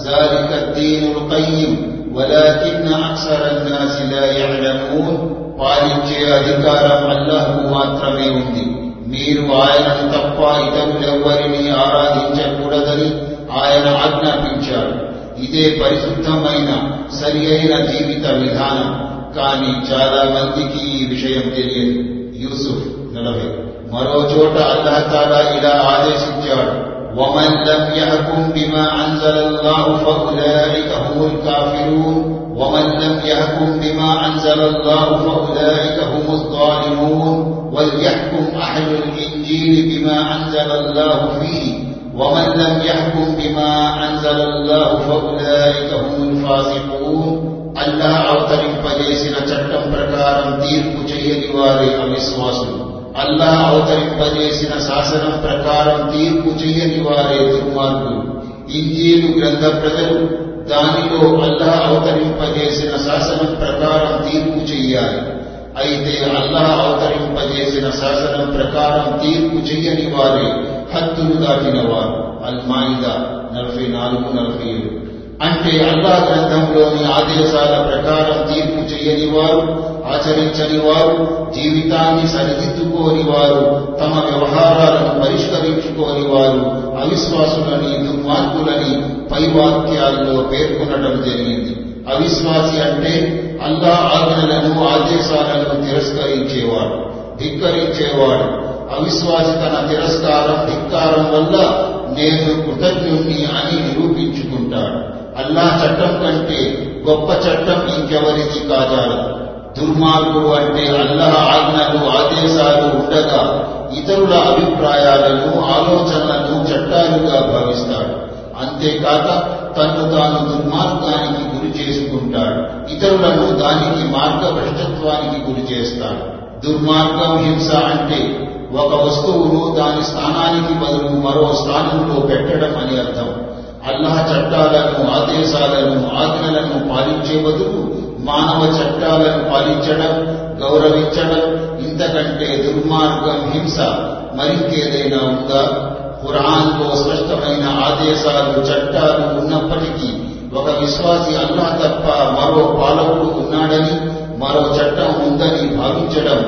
ذلك الدين القيم ولكن أكثر الناس لا يعلمون పాలించే అధికారం అల్లాహకు మాత్రమే ఉంది మీరు ఆయనను తప్ప ఇతరులెవ్వరిని ఆరాధించకూడదని ఆయన ఆజ్ఞాపించాడు ఇదే పరిశుద్ధమైన సరి అయిన జీవిత విధానం. కానీ చాలా మందికి ఈ విషయం తెలియదు. యూసుఫ్ నలభై. మరో చోట అల్లాహతాలా ఇలా ఆదేశించాడు. ومن لم يحكم بما أنزل الله فأولئك هم الكافرون ومن لم يحكم بما أنزل الله فأولئك هم الظالمون وليحكم أهل الإنجيل بما أنزل الله فيه ومن لم يحكم بما أنزل الله فأولئك هم الفاسقون అల్లాహ్ అవతరింపజేసిన చట్టం ప్రకారం తీర్పు చేయని వారే అవిశ్వాసులు అల్లాహ్ అవతరింపజేసిన శాసనం ప్రకారం తీర్పు చేయని వారే దుర్మార్గులు ఇంజీలు గ్రంథ ప్రజలు దానిలో అల్లాహ్ అవతరింపజేసిన శాసనం ప్రకారం తీర్పు చెయ్యాలి అయితే అల్లాహ్ అవతరింపజేసిన శాసనం ప్రకారం తీర్పు చెయ్యని వారే హద్దులు దాటిన వారు అల్మాయిదా నలభై నాలుగు నలభై ఏడు అంటే అల్లా గ్రంథంలోని ఆదేశాల ప్రకారం తీర్పు చేయని వారు ఆచరించని వారు జీవితాన్ని సరిదిద్దుకోని వారు తమ వ్యవహారాలను పరిష్కరించుకోని వారు అవిశ్వాసులని దుర్మార్గులని పై వాక్యాల్లో పేర్కొనడం జరిగింది. అవిశ్వాసి అంటే అల్లా ఆజ్ఞలను ఆదేశాలను తిరస్కరించేవాడు ధిక్కరించేవాడు. అవిశ్వాసి తన తిరస్కారం ధిక్కారం వల్ల నేను కృతజ్ఞుణ్ణి అని నిరూపించుకుంటాడు. అల్లా చట్టం కంటే గొప్ప చట్టం ఇంకెవరిది కాజాలదు దుర్మార్గుడు అంటే అల్లాహ్ ఆజ్ఞలు ఆదేశాలు ఉండగా ఇతరుల అభిప్రాయాలను ఆలోచనలను చట్టాలుగా భావిస్తాడు. అంతేకాక తను తాను దుర్మార్గానికి గురి చేసుకుంటాడు. ఇతరులను దానికి మార్గభ్రష్టత్వానికి గురి చేస్తాడు. దుర్మార్గం హింస అంటే ఒక వస్తువును దాని స్థానానికి బదులు మరో స్థానంలో పెట్టడం అని అర్థం. అల్లాహ్ చట్టాలను ఆదేశాలను ఆజ్ఞలను పాలించే బదులు మానవ చట్టాలను పాలించడం గౌరవించడం ఇంతకంటే దుర్మార్గం హింస మరింకేదైనా ఉందా? ఖురాన్లో స్పష్టమైన ఆదేశాలు చట్టాలు ఉన్నప్పటికీ ఒక విశ్వాసి అల్లాహ్ తప్ప మరో పాలకుడు ఉన్నాడని మరో చట్టం ఉందని భావించడం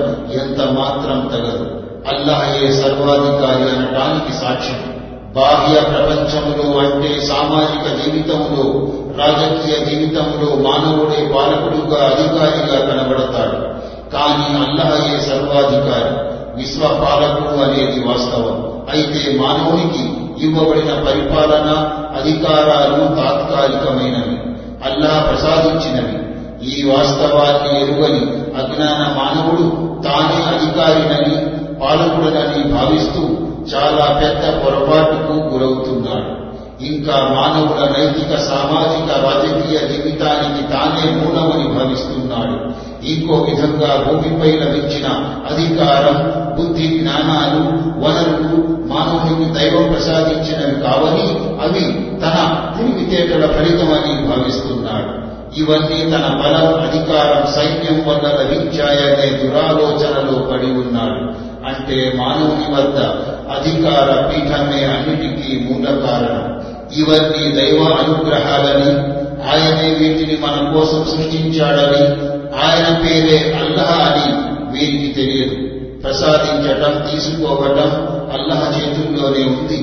ఎంత మాత్రం తగదు. అల్లాహయే సర్వాధికారి అనటానికి సాక్ష్యం. బాహ్య ప్రపంచంలో అంటే సామాజిక జీవితంలో రాజకీయ జీవితంలో మానవుడే పాలకుడుగా అధికారిగా కనబడతాడు. కానీ అల్లహయే సర్వాధికారి విశ్వ పాలకుడు అనేది వాస్తవం. అయితే మానవునికి ఇవ్వబడిన పరిపాలన అధికారాలు తాత్కాలికమైనవి. అల్లా ప్రసాదించినవి. ఈ వాస్తవాన్ని ఎరుగని అజ్ఞాన మానవుడు తానే అధికారినని పాలకుడనని భావిస్తూ చాలా పెద్ద పొరపాటుకు గురవుతున్నాడు. ఇంకా మానవుల నైతిక సామాజిక రాజకీయ జీవితానికి తానే మూలమని భావిస్తున్నాడు. ఇంకో విధంగా భూమిపై లభించిన అధికారం బుద్ధి జ్ఞానాలు వనరులు మానవునికి దైవం ప్రసాదించినవి కావని అవి తన తెలివితేటల ఫలితమని భావిస్తున్నాడు. ఇవన్నీ తన బలం అధికారం సైన్యం వల్ల లభించాయనే దురాలోచనలో పడి ఉన్నాడు. అంటే మానవుని వద్ద అధికార పీఠమే అన్నిటికీ మూల కారణం ఇవన్నీ దైవ అనుగ్రహాలని ఆయనే వీటిని మన కోసం సృష్టించాడని ఆయన పేరే అల్లహ అని వీరికి తెలియదు. ప్రసాదించటం తీసుకోవటం అల్లహ చేతుల్లోనే ఉంది.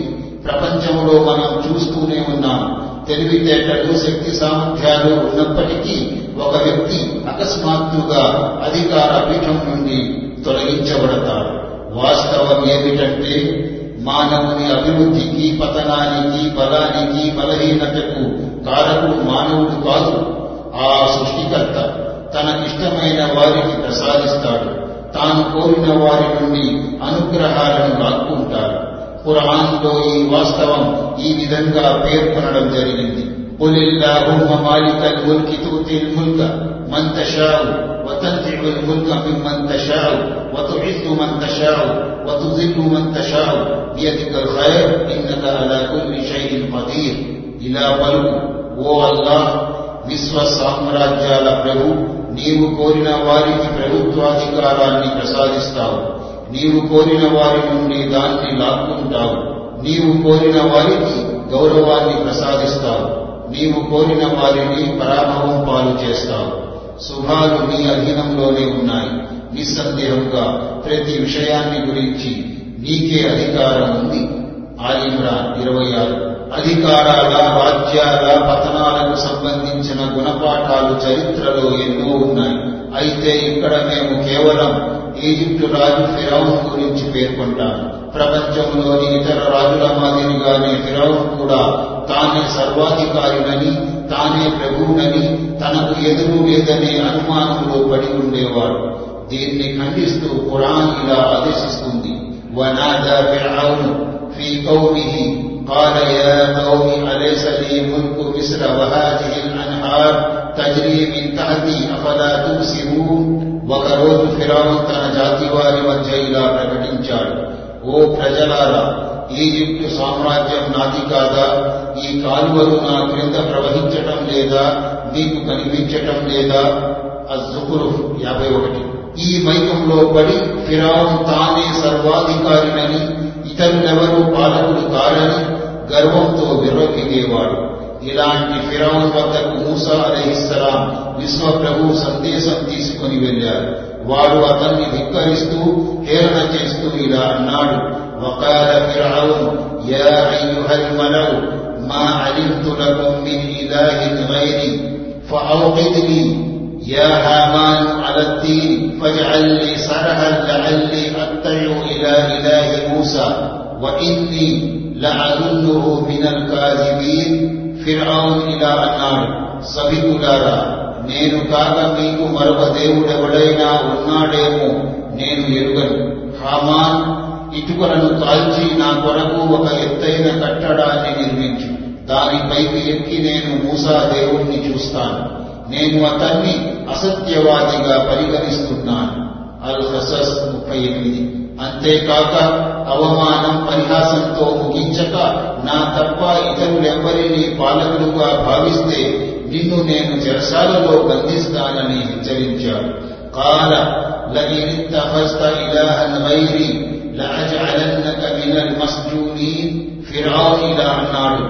ప్రపంచంలో మనం చూస్తూనే ఉన్నాం. తెలివితేటలు శక్తి సామర్థ్యాలు ఉన్నప్పటికీ ఒక వ్యక్తి అకస్మాత్తుగా అధికార పీఠం నుండి తొలగించబడతాడు. వాస్తవం ఏమిటంటే మానవుని అభివృద్ధికి పతనానికి బలానికి బలహీనతకు కారకుడు మానవుడు కాదు. ఆ సృష్టికర్త తనకిష్టమైన వారికి ప్రసాదిస్తాడు. తాను కోరిన వారి నుండి అనుగ్రహాలను లాక్కుంటాడు. ఖురాన్లో ఈ వాస్తవం ఈ విధంగా పేర్కొనడం జరిగింది. قل اللهم مالك الملك تؤتي الملك من تشاء وتنزع الملك ممن تشاء وتعز من تشاء وتذل من تشاء بيدك الخير انك على كل شيء قدير ఇలా పలుకు ఓ అల్లాహ్ విశ్వ సామ్రాజ్యాల ప్రభు నీవు కోరిన వారికి ప్రభుత్వాధికారాన్ని ప్రసాదిస్తావు నీవు కోరిన వారి నుండి దాన్ని లాక్కుంటావు నీవు కోరిన వారికి గౌరవాన్ని ప్రసాదిస్తావు నీవు కోరిన వారిని పరాభవం పాలు చేస్తావు. శుభాలు నీ అధీనంలోనే ఉన్నాయి. నిస్సందేహంగా ప్రతి విషయాన్ని గురించి నీకే అధికారం ఉంది. ఆలిమ్రాన్ ఇరవై ఆరు. అధికారాల రాజ్యాల పతనాలకు సంబంధించిన గుణపాఠాలు చరిత్రలో ఎన్నో ఉన్నాయి. అయితే ఇక్కడ మేము కేవలం ఈజిప్టు రాజు ఫిరౌన్ గురించి పేర్కొంటాము. ప్రపంచంలోని ఇతర రాజుల మాదిరిగానే ఫిరౌన్ కూడా తానే సర్వాధికారినని తానే ప్రభువునని తనకు ఎదురు లేదనే అనుమానంలో పడి ఉండేవాడు దీన్ని ఖండిస్తూ ఖురాన్ ఇలా ఆదేశిస్తుంది వనాదా ఫిరౌను في قومه قال يا قوم أليس لي ملك مصر وهذه الأنهار تجري من تحتي أفلا تبصرون ఒకరోజు ఫిరావు తన జాతి వారి మధ్య ఇలా ప్రకటించాడు ఓ ప్రజలారా ఈజిప్టు సామ్రాజ్యం నాది కాదా? ఈ కాలువలు నా క్రింద ప్రవహించటం లేదా? మీకు కనిపించటం లేదా? అజుకురు యాభై ఒకటి. ఈ మైకంలో పడి ఫిరావు తానే సర్వాధికారినని ఇతరులెవరూ పాలకుడు కారని గర్వంతో విర్రొక్కిగేవాడు. ఇలాంటి ఫిరౌన్ వద్దకు మూసా అలహిస్సలాం విశ్వ ప్రభు సందేశం తీసుకుని వెళ్ళారు. వాడు అతన్ని ధిక్కరిస్తూ హేళన చేస్తూ ఇలా అన్నాడు وقال فرعون يا أيها الملأ ما علمت لكم من إله غيري فأوقد لي يا هامان على الدين فاجعل لي صرحا لعلي أطلع إلى إله موسى وإني لأظنه من الكاذبين ఫిర్ఔన్ ఇలా అన్నాడు సభికులారా నేను కాక మీకు మరొక దేవుడెవడైనా ఉన్నాడేమో నేను ఎరుగను. హామాన్ ఇటుకలను కాల్చి నా కొరకు ఒక ఎత్తైన కట్టడాన్ని నిర్మించు. దానిపైకి ఎక్కి నేను మూసా దేవుణ్ణి చూస్తాను. నేను అతన్ని అసత్యవాదిగా పరిగణిస్తున్నాను. అల్ హసస్ ముప్పై ఎనిమిది. అంతేకాక అవమానం పరిహాసంతో ముగించక నా తప్ప ఇతరులెవ్వరినీ పాలకులుగా భావిస్తే నిన్ను నేను చెరసాలలో బంధిస్తానని హెచ్చరించాడు కాల లగిరిత్తహస్త ఇలాహన్ వైరి లఅజఅలన్నక మినల్ మస్జూనీన్ ఫిరౌన్ ఇలా అన్నాడు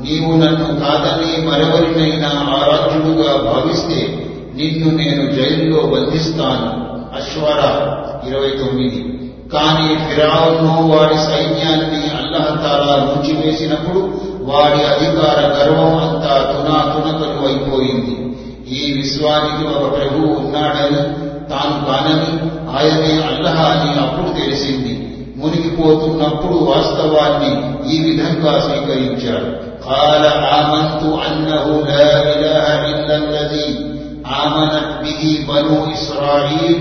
నీవు నన్ను కాదని మరెవరినైనా ఆరాధ్యుడుగా భావిస్తే నిన్ను నేను జైల్లో బంధిస్తాను అశ్వర ఇరవై తొమ్మిది కానీ ఫిరావును వాడి సైన్యాన్ని అల్లహతాలా ముంచివేసినప్పుడు వాడి అధికార గర్వం అంతా తునా తునకలు అయిపోయింది ఈ విశ్వానికి ఒక ప్రభువు ఉన్నాడని తాను కానని ఆయనే అల్లహ అని అప్పుడు తెలిసింది మునిగిపోతున్నప్పుడు వాస్తవాన్ని ఈ విధంగా స్వీకరించాడు قال آمنت أنه لا إله إلا الذي آمنت به بنو إسرائيل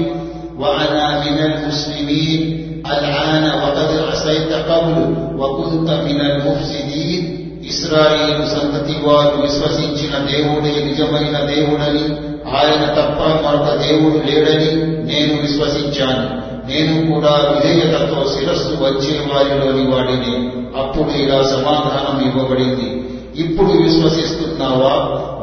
وأنا من المسلمين الآن وقد عصيت قبل وكنت من المفسدين ఇస్రాయేలు సంతతి వారు విశ్వసించిన దేవుడే నిజమైన దేవుడని ఆయన తప్ప మరొక దేవుడు లేడని నేను విశ్వసించాను నేను కూడా విధేయతతో శిరస్సు వచ్చే వారిలోని వాడిని అప్పుడు ఇలా సమాధానం ఇవ్వబడింది ఇప్పుడు విశ్వసిస్తున్నావా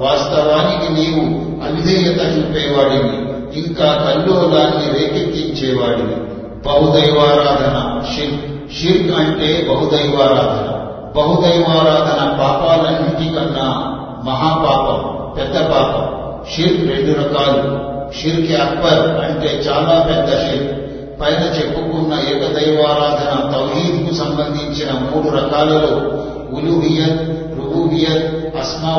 వాస్తవానికి నీవు అవిధేయత చూపేవాడిని ఇంకా కల్లోలాన్ని రేకెత్తించేవాడు బహుదైవారాధన. షిర్క్ షిర్క్ అంటే బహుదైవారాధన. బహుదైవారాధన పాపాలన్నిటి కన్నా మహాపాపం పెద్ద పాపం. షిర్క్ రెండు రకాలు. షిర్క్ అక్బర్ అంటే చాలా పెద్ద షిర్క్ పైన చెప్పుకున్న ఏకదైవారాధన తౌహీద్కు సంబంధించిన మూడు రకాలలో ఉలుహియత్ రుబూబియత్ అస్మా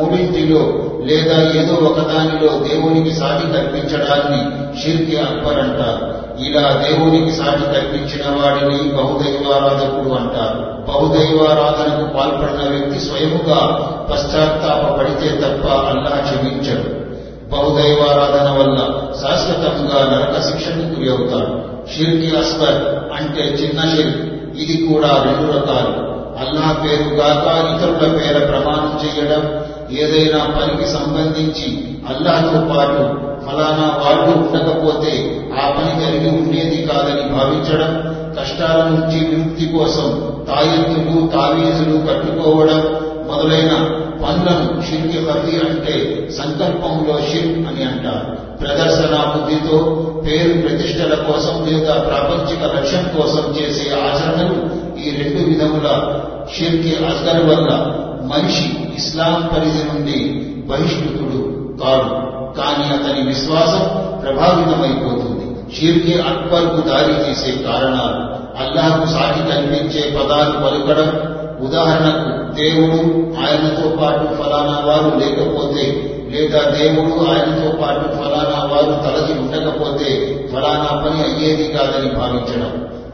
మూడింటిలో లేదా ఏదో ఒకదానిలో దేవునికి సాటి కల్పించడాన్ని షిర్కి అక్బర్ అంటారు. ఇలా దేవునికి సాటి కల్పించిన వాడిని బహుదైవారాధకుడు అంటారు. బహుదైవారాధనకు పాల్పడిన వ్యక్తి స్వయముగా పశ్చాత్తాపడితే తప్ప అల్లా క్షమించడు. బహుదైవారాధన వల్ల శాశ్వతంగా నరక శిక్షకు గురి అవుతాడు షిర్కి అస్బర్ అంటే చిన్న షిర్క్. ఇది కూడా రెండు రకాలు. అల్లా పేరు గాక ఇతరుల పేర ప్రమాణం చేయడం ఏదైనా పనికి సంబంధించి అల్లాతో పాటు ఫలానా వాళ్ళు ఉండకపోతే ఆ పని జరిగి ఉండేది కాదని భావించడం కష్టాల నుంచి విముక్తి కోసం తాయెత్తులు తావీజులు కట్టుకోవడం మొదలైన పనులను షిర్కి హతి అంటే సంకల్పంలో షిర్ అని అంటారు. ప్రదర్శన బుద్ధితో పేరు ప్రతిష్టల కోసం లేదా ప్రాపంచిక లక్ష్యం కోసం చేసే ఆచరణలు ఈ రెండు విధముల షిర్కి అస్గర్ వల్ల మనిషి ఇస్లాం పరిధి నుండి బహిష్కృతుడు కాడు. కానీ అతని విశ్వాసం ప్రభావితమైపోతుంది. షిర్కి అక్బర్కు దారి తీసే కారణాలు అల్లాహకు సాటి కనిపించే పదాలు పలుకడం ఉదాహరణకు దేవుడు ఆయనతో పాటు ఫలానా వారు లేకపోతే లేదా దేవుడు ఆయనతో పాటు ఫలానా వారు తలచి ఉండకపోతే ఫలానా పని అయ్యేది కాదని భావించడం.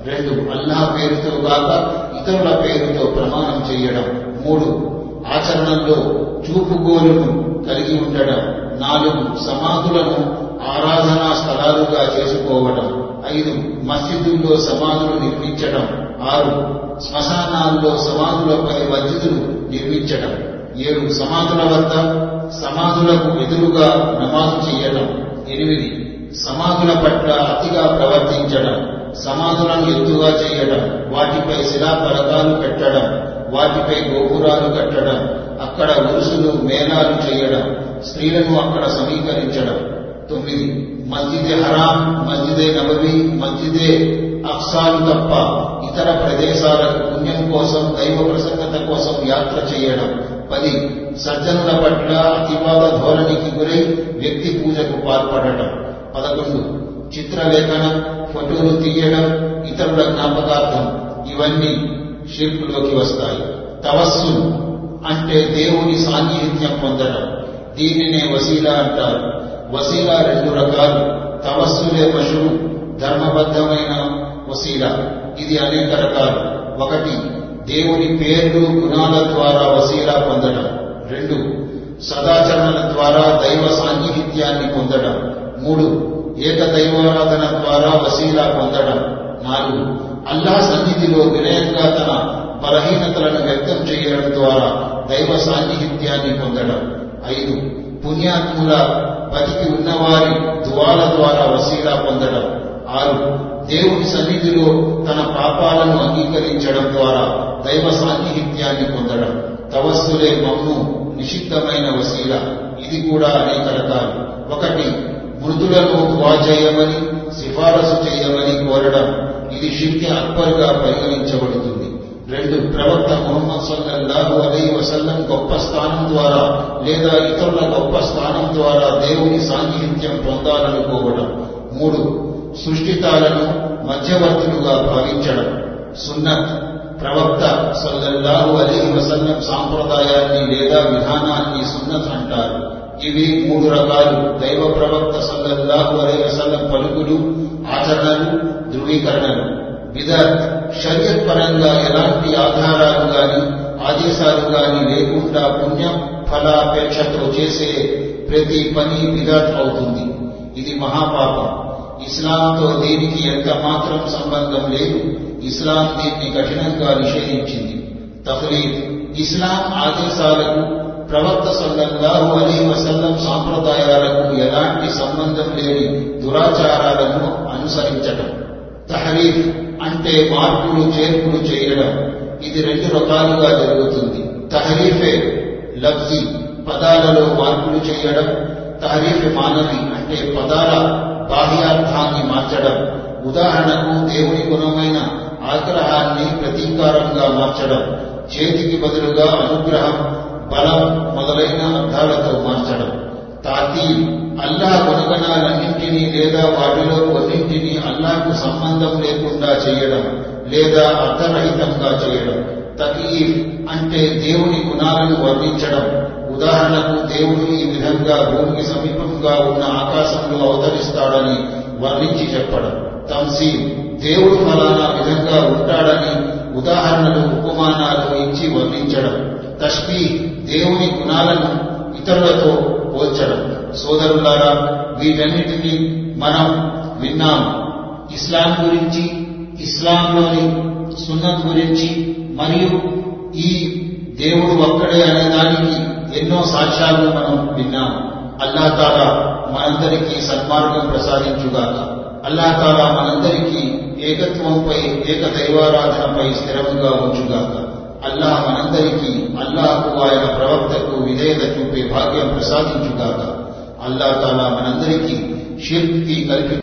రెండు అల్లాహ్ పేరుతో కాక ఇతరుల పేరుతో ప్రమాణం చేయడం. మూడు ఆచరణలో చూపుగోలును కలిగి ఉండడం. నాలుగు సమాధులను ఆరాధనా స్థలాలుగా చేసుకోవడం. ఐదు మస్జిదుల్లో సమాధులు నిర్మించడం. ఆరు శ్మశానాల్లో సమాధులపై మస్జిదులు నిర్మించడం. ఏడు సమాధుల వద్ద సమాధులకు ఎదురుగా నమాజు చేయడం. ఎనిమిది సమాధుల పట్ల అతిగా ప్రవర్తించడం. సమాధులను ఎత్తుగా చేయడం వాటిపై శిలాఫలకాలు పెట్టడం వాటిపై గోపురాలు కట్టడం అక్కడ ఉరుసులు మేళాలు చేయడం స్త్రీలను అక్కడ సమీకరించడం. తొమ్మిది మస్జిదే హరాం మస్జిదే నబవి మస్జిదే అఫ్సాలు తప్ప ఇతర ప్రదేశాలకు పుణ్యం కోసం దైవ ప్రసన్నత కోసం యాత్ర చేయడం. పది సజ్జనుల పట్ల అతివాద ధోరణికి గురై వ్యక్తి పూజకు పాల్పడటం. పదకొండు చిత్రలేఖనం ఫోటోలు తీయడం ఇతరుల జ్ఞాపకార్థం ఇవన్నీ షిర్కులోకి వస్తాయి. తవస్సు అంటే దేవుని సాన్నిహిత్యం పొందడం. దీనినే వసీలా అంటారు. వసీలా రెండు రకాలు. తవస్సులే పశువు ధర్మబద్ధమైన వసీలా. ఇది అనేక రకాలు. ఒకటి దేవుని పేర్లు గుణాల ద్వారా వసీలా పొందడం. రెండు సదాచరణల ద్వారా దైవ సాన్నిహిత్యాన్ని పొందడం. మూడు ఏకదైవారాధన ద్వారా వసీలా పొందడం నాలుగు అల్లా సన్నిధిలో వినయంగా తన బలహీనతలను వ్యక్తం చేయడం ద్వారా దైవ సాన్నిహిత్యాన్ని పొందడం. ఐదు పుణ్యాత్ముల బతికి ఉన్నవారి దువాల ద్వారా వసీలా పొందడం. ఆరు దేవుని సన్నిధిలో తన పాపాలను అంగీకరించడం ద్వారా దైవ సాన్నిహిత్యాన్ని పొందడం. తవస్సులే మమ్ము నిషిద్ధమైన వసీల. ఇది కూడా అనేక రకాలు. ఒకటి మృదులను దువా చేయమని సిఫారసు చేయమని కోరడం ఇది షిర్కి అక్బర్గా పరిగణించబడుతుంది. రెండు ప్రవక్త ముహమ్మద్ సల్లల్లాహు అలీ వసల్లం గొప్ప స్థానం ద్వారా లేదా ఇతరుల గొప్ప స్థానం ద్వారా దేవుని సాన్నిహిత్యం పొందాలనుకోవడం. మూడు సృష్టితాలను మధ్యవర్తులుగా భావించడం. సున్నత్ ప్రవక్త సల్లల్లాహు అలీ వసల్లం సాంప్రదాయాన్ని లేదా విధానాన్ని సున్నత్ అంటారు. ఇవి మూడు రకాలు. దైవ ప్రవక్త సల్లల్లాహు అలీ వసల్లం పలుకులు ఆచరణలు ధృవీకరణలు. బిదత్ షరియత్ పరంగా ఎలాంటి ఆధారాలు గాని ఆదేశాలు గాని లేకుండా పుణ్య ఫలాపేక్షతో చేసే ప్రతి పని బిదత్ అవుతుంది. ఇది మహాపాపం. ఇస్లాంతో దీనికి ఎంత మాత్రం సంబంధం లేదు ఇస్లాం దీన్ని కఠినంగా నిషేధించింది. తఫ్రీద్ ఇస్లాం ఆదేశాలకు ప్రవక్త సల్లల్లాహు అలీ వసల్లం సాంప్రదాయాలకు ఎలాంటి సంబంధం లేని దురాచారాలను అనుసరించడం తహరీఫ్ అంటే మార్పులు చేర్పులు చేయడం. ఇది రెండు రకాలుగా జరుగుతుంది. తహరీఫే లబ్జి పదాలలో మార్పులు చేయడం. తహరీఫ్ మానవి అంటే పదాల బాహ్యార్థాన్ని మార్చడం. ఉదాహరణకు దేవుని గుణమైన ఆగ్రహాన్ని ప్రతీకారంగా మార్చడం. చేతికి బదులుగా అనుగ్రహం బలం మొదలైన అర్థాలతో మార్చడం. తాతీ అల్లా గుణగణాలన్నింటినీ లేదా వాటిలో కొన్నింటినీ అల్లాకు సంబంధం లేకుండా చేయడం లేదా అర్థరహితంగా చేయడం. తకీఫ్ అంటే దేవుని గుణాలను వర్ణించడం. ఉదాహరణకు దేవుడు ఈ విధంగా భూమికి సమీపంగా ఉన్న ఆకాశంలో అవతరిస్తాడని వర్ణించి చెప్పడం. తంసీ దేవుడు ఫలానా విధంగా ఉంటాడని ఉదాహరణలు ఉపమానాలు ఇచ్చి వర్ణించడం. తష్బీ దేవుని గుణాలను ఇతరులతో పోల్చడం. సోదరులారా వీటన్నిటిని మనం విన్నాం. ఇస్లాం గురించి ఇస్లాంలోని సున్నత్ గురించి మరియు ఈ దేవుడు ఒక్కడే అనే దానికి ఎన్నో సాక్ష్యాలను మనం విన్నాం. అల్లా మనందరికీ సన్మార్గం ప్రసాదించుగాక. అల్లా మనందరికీ ఏకత్వంపై ఏక దైవారాధనపై స్థిరముగా ఉంచుగాక. అల్లాహ్ మనందరికీ అల్లాహకు ఆయన ప్రవక్తకు విధేయత చూపే భాగ్యం ప్రసాదించుగాక అల్లా తాలా మనందరికీ షిర్క్కి కల్పి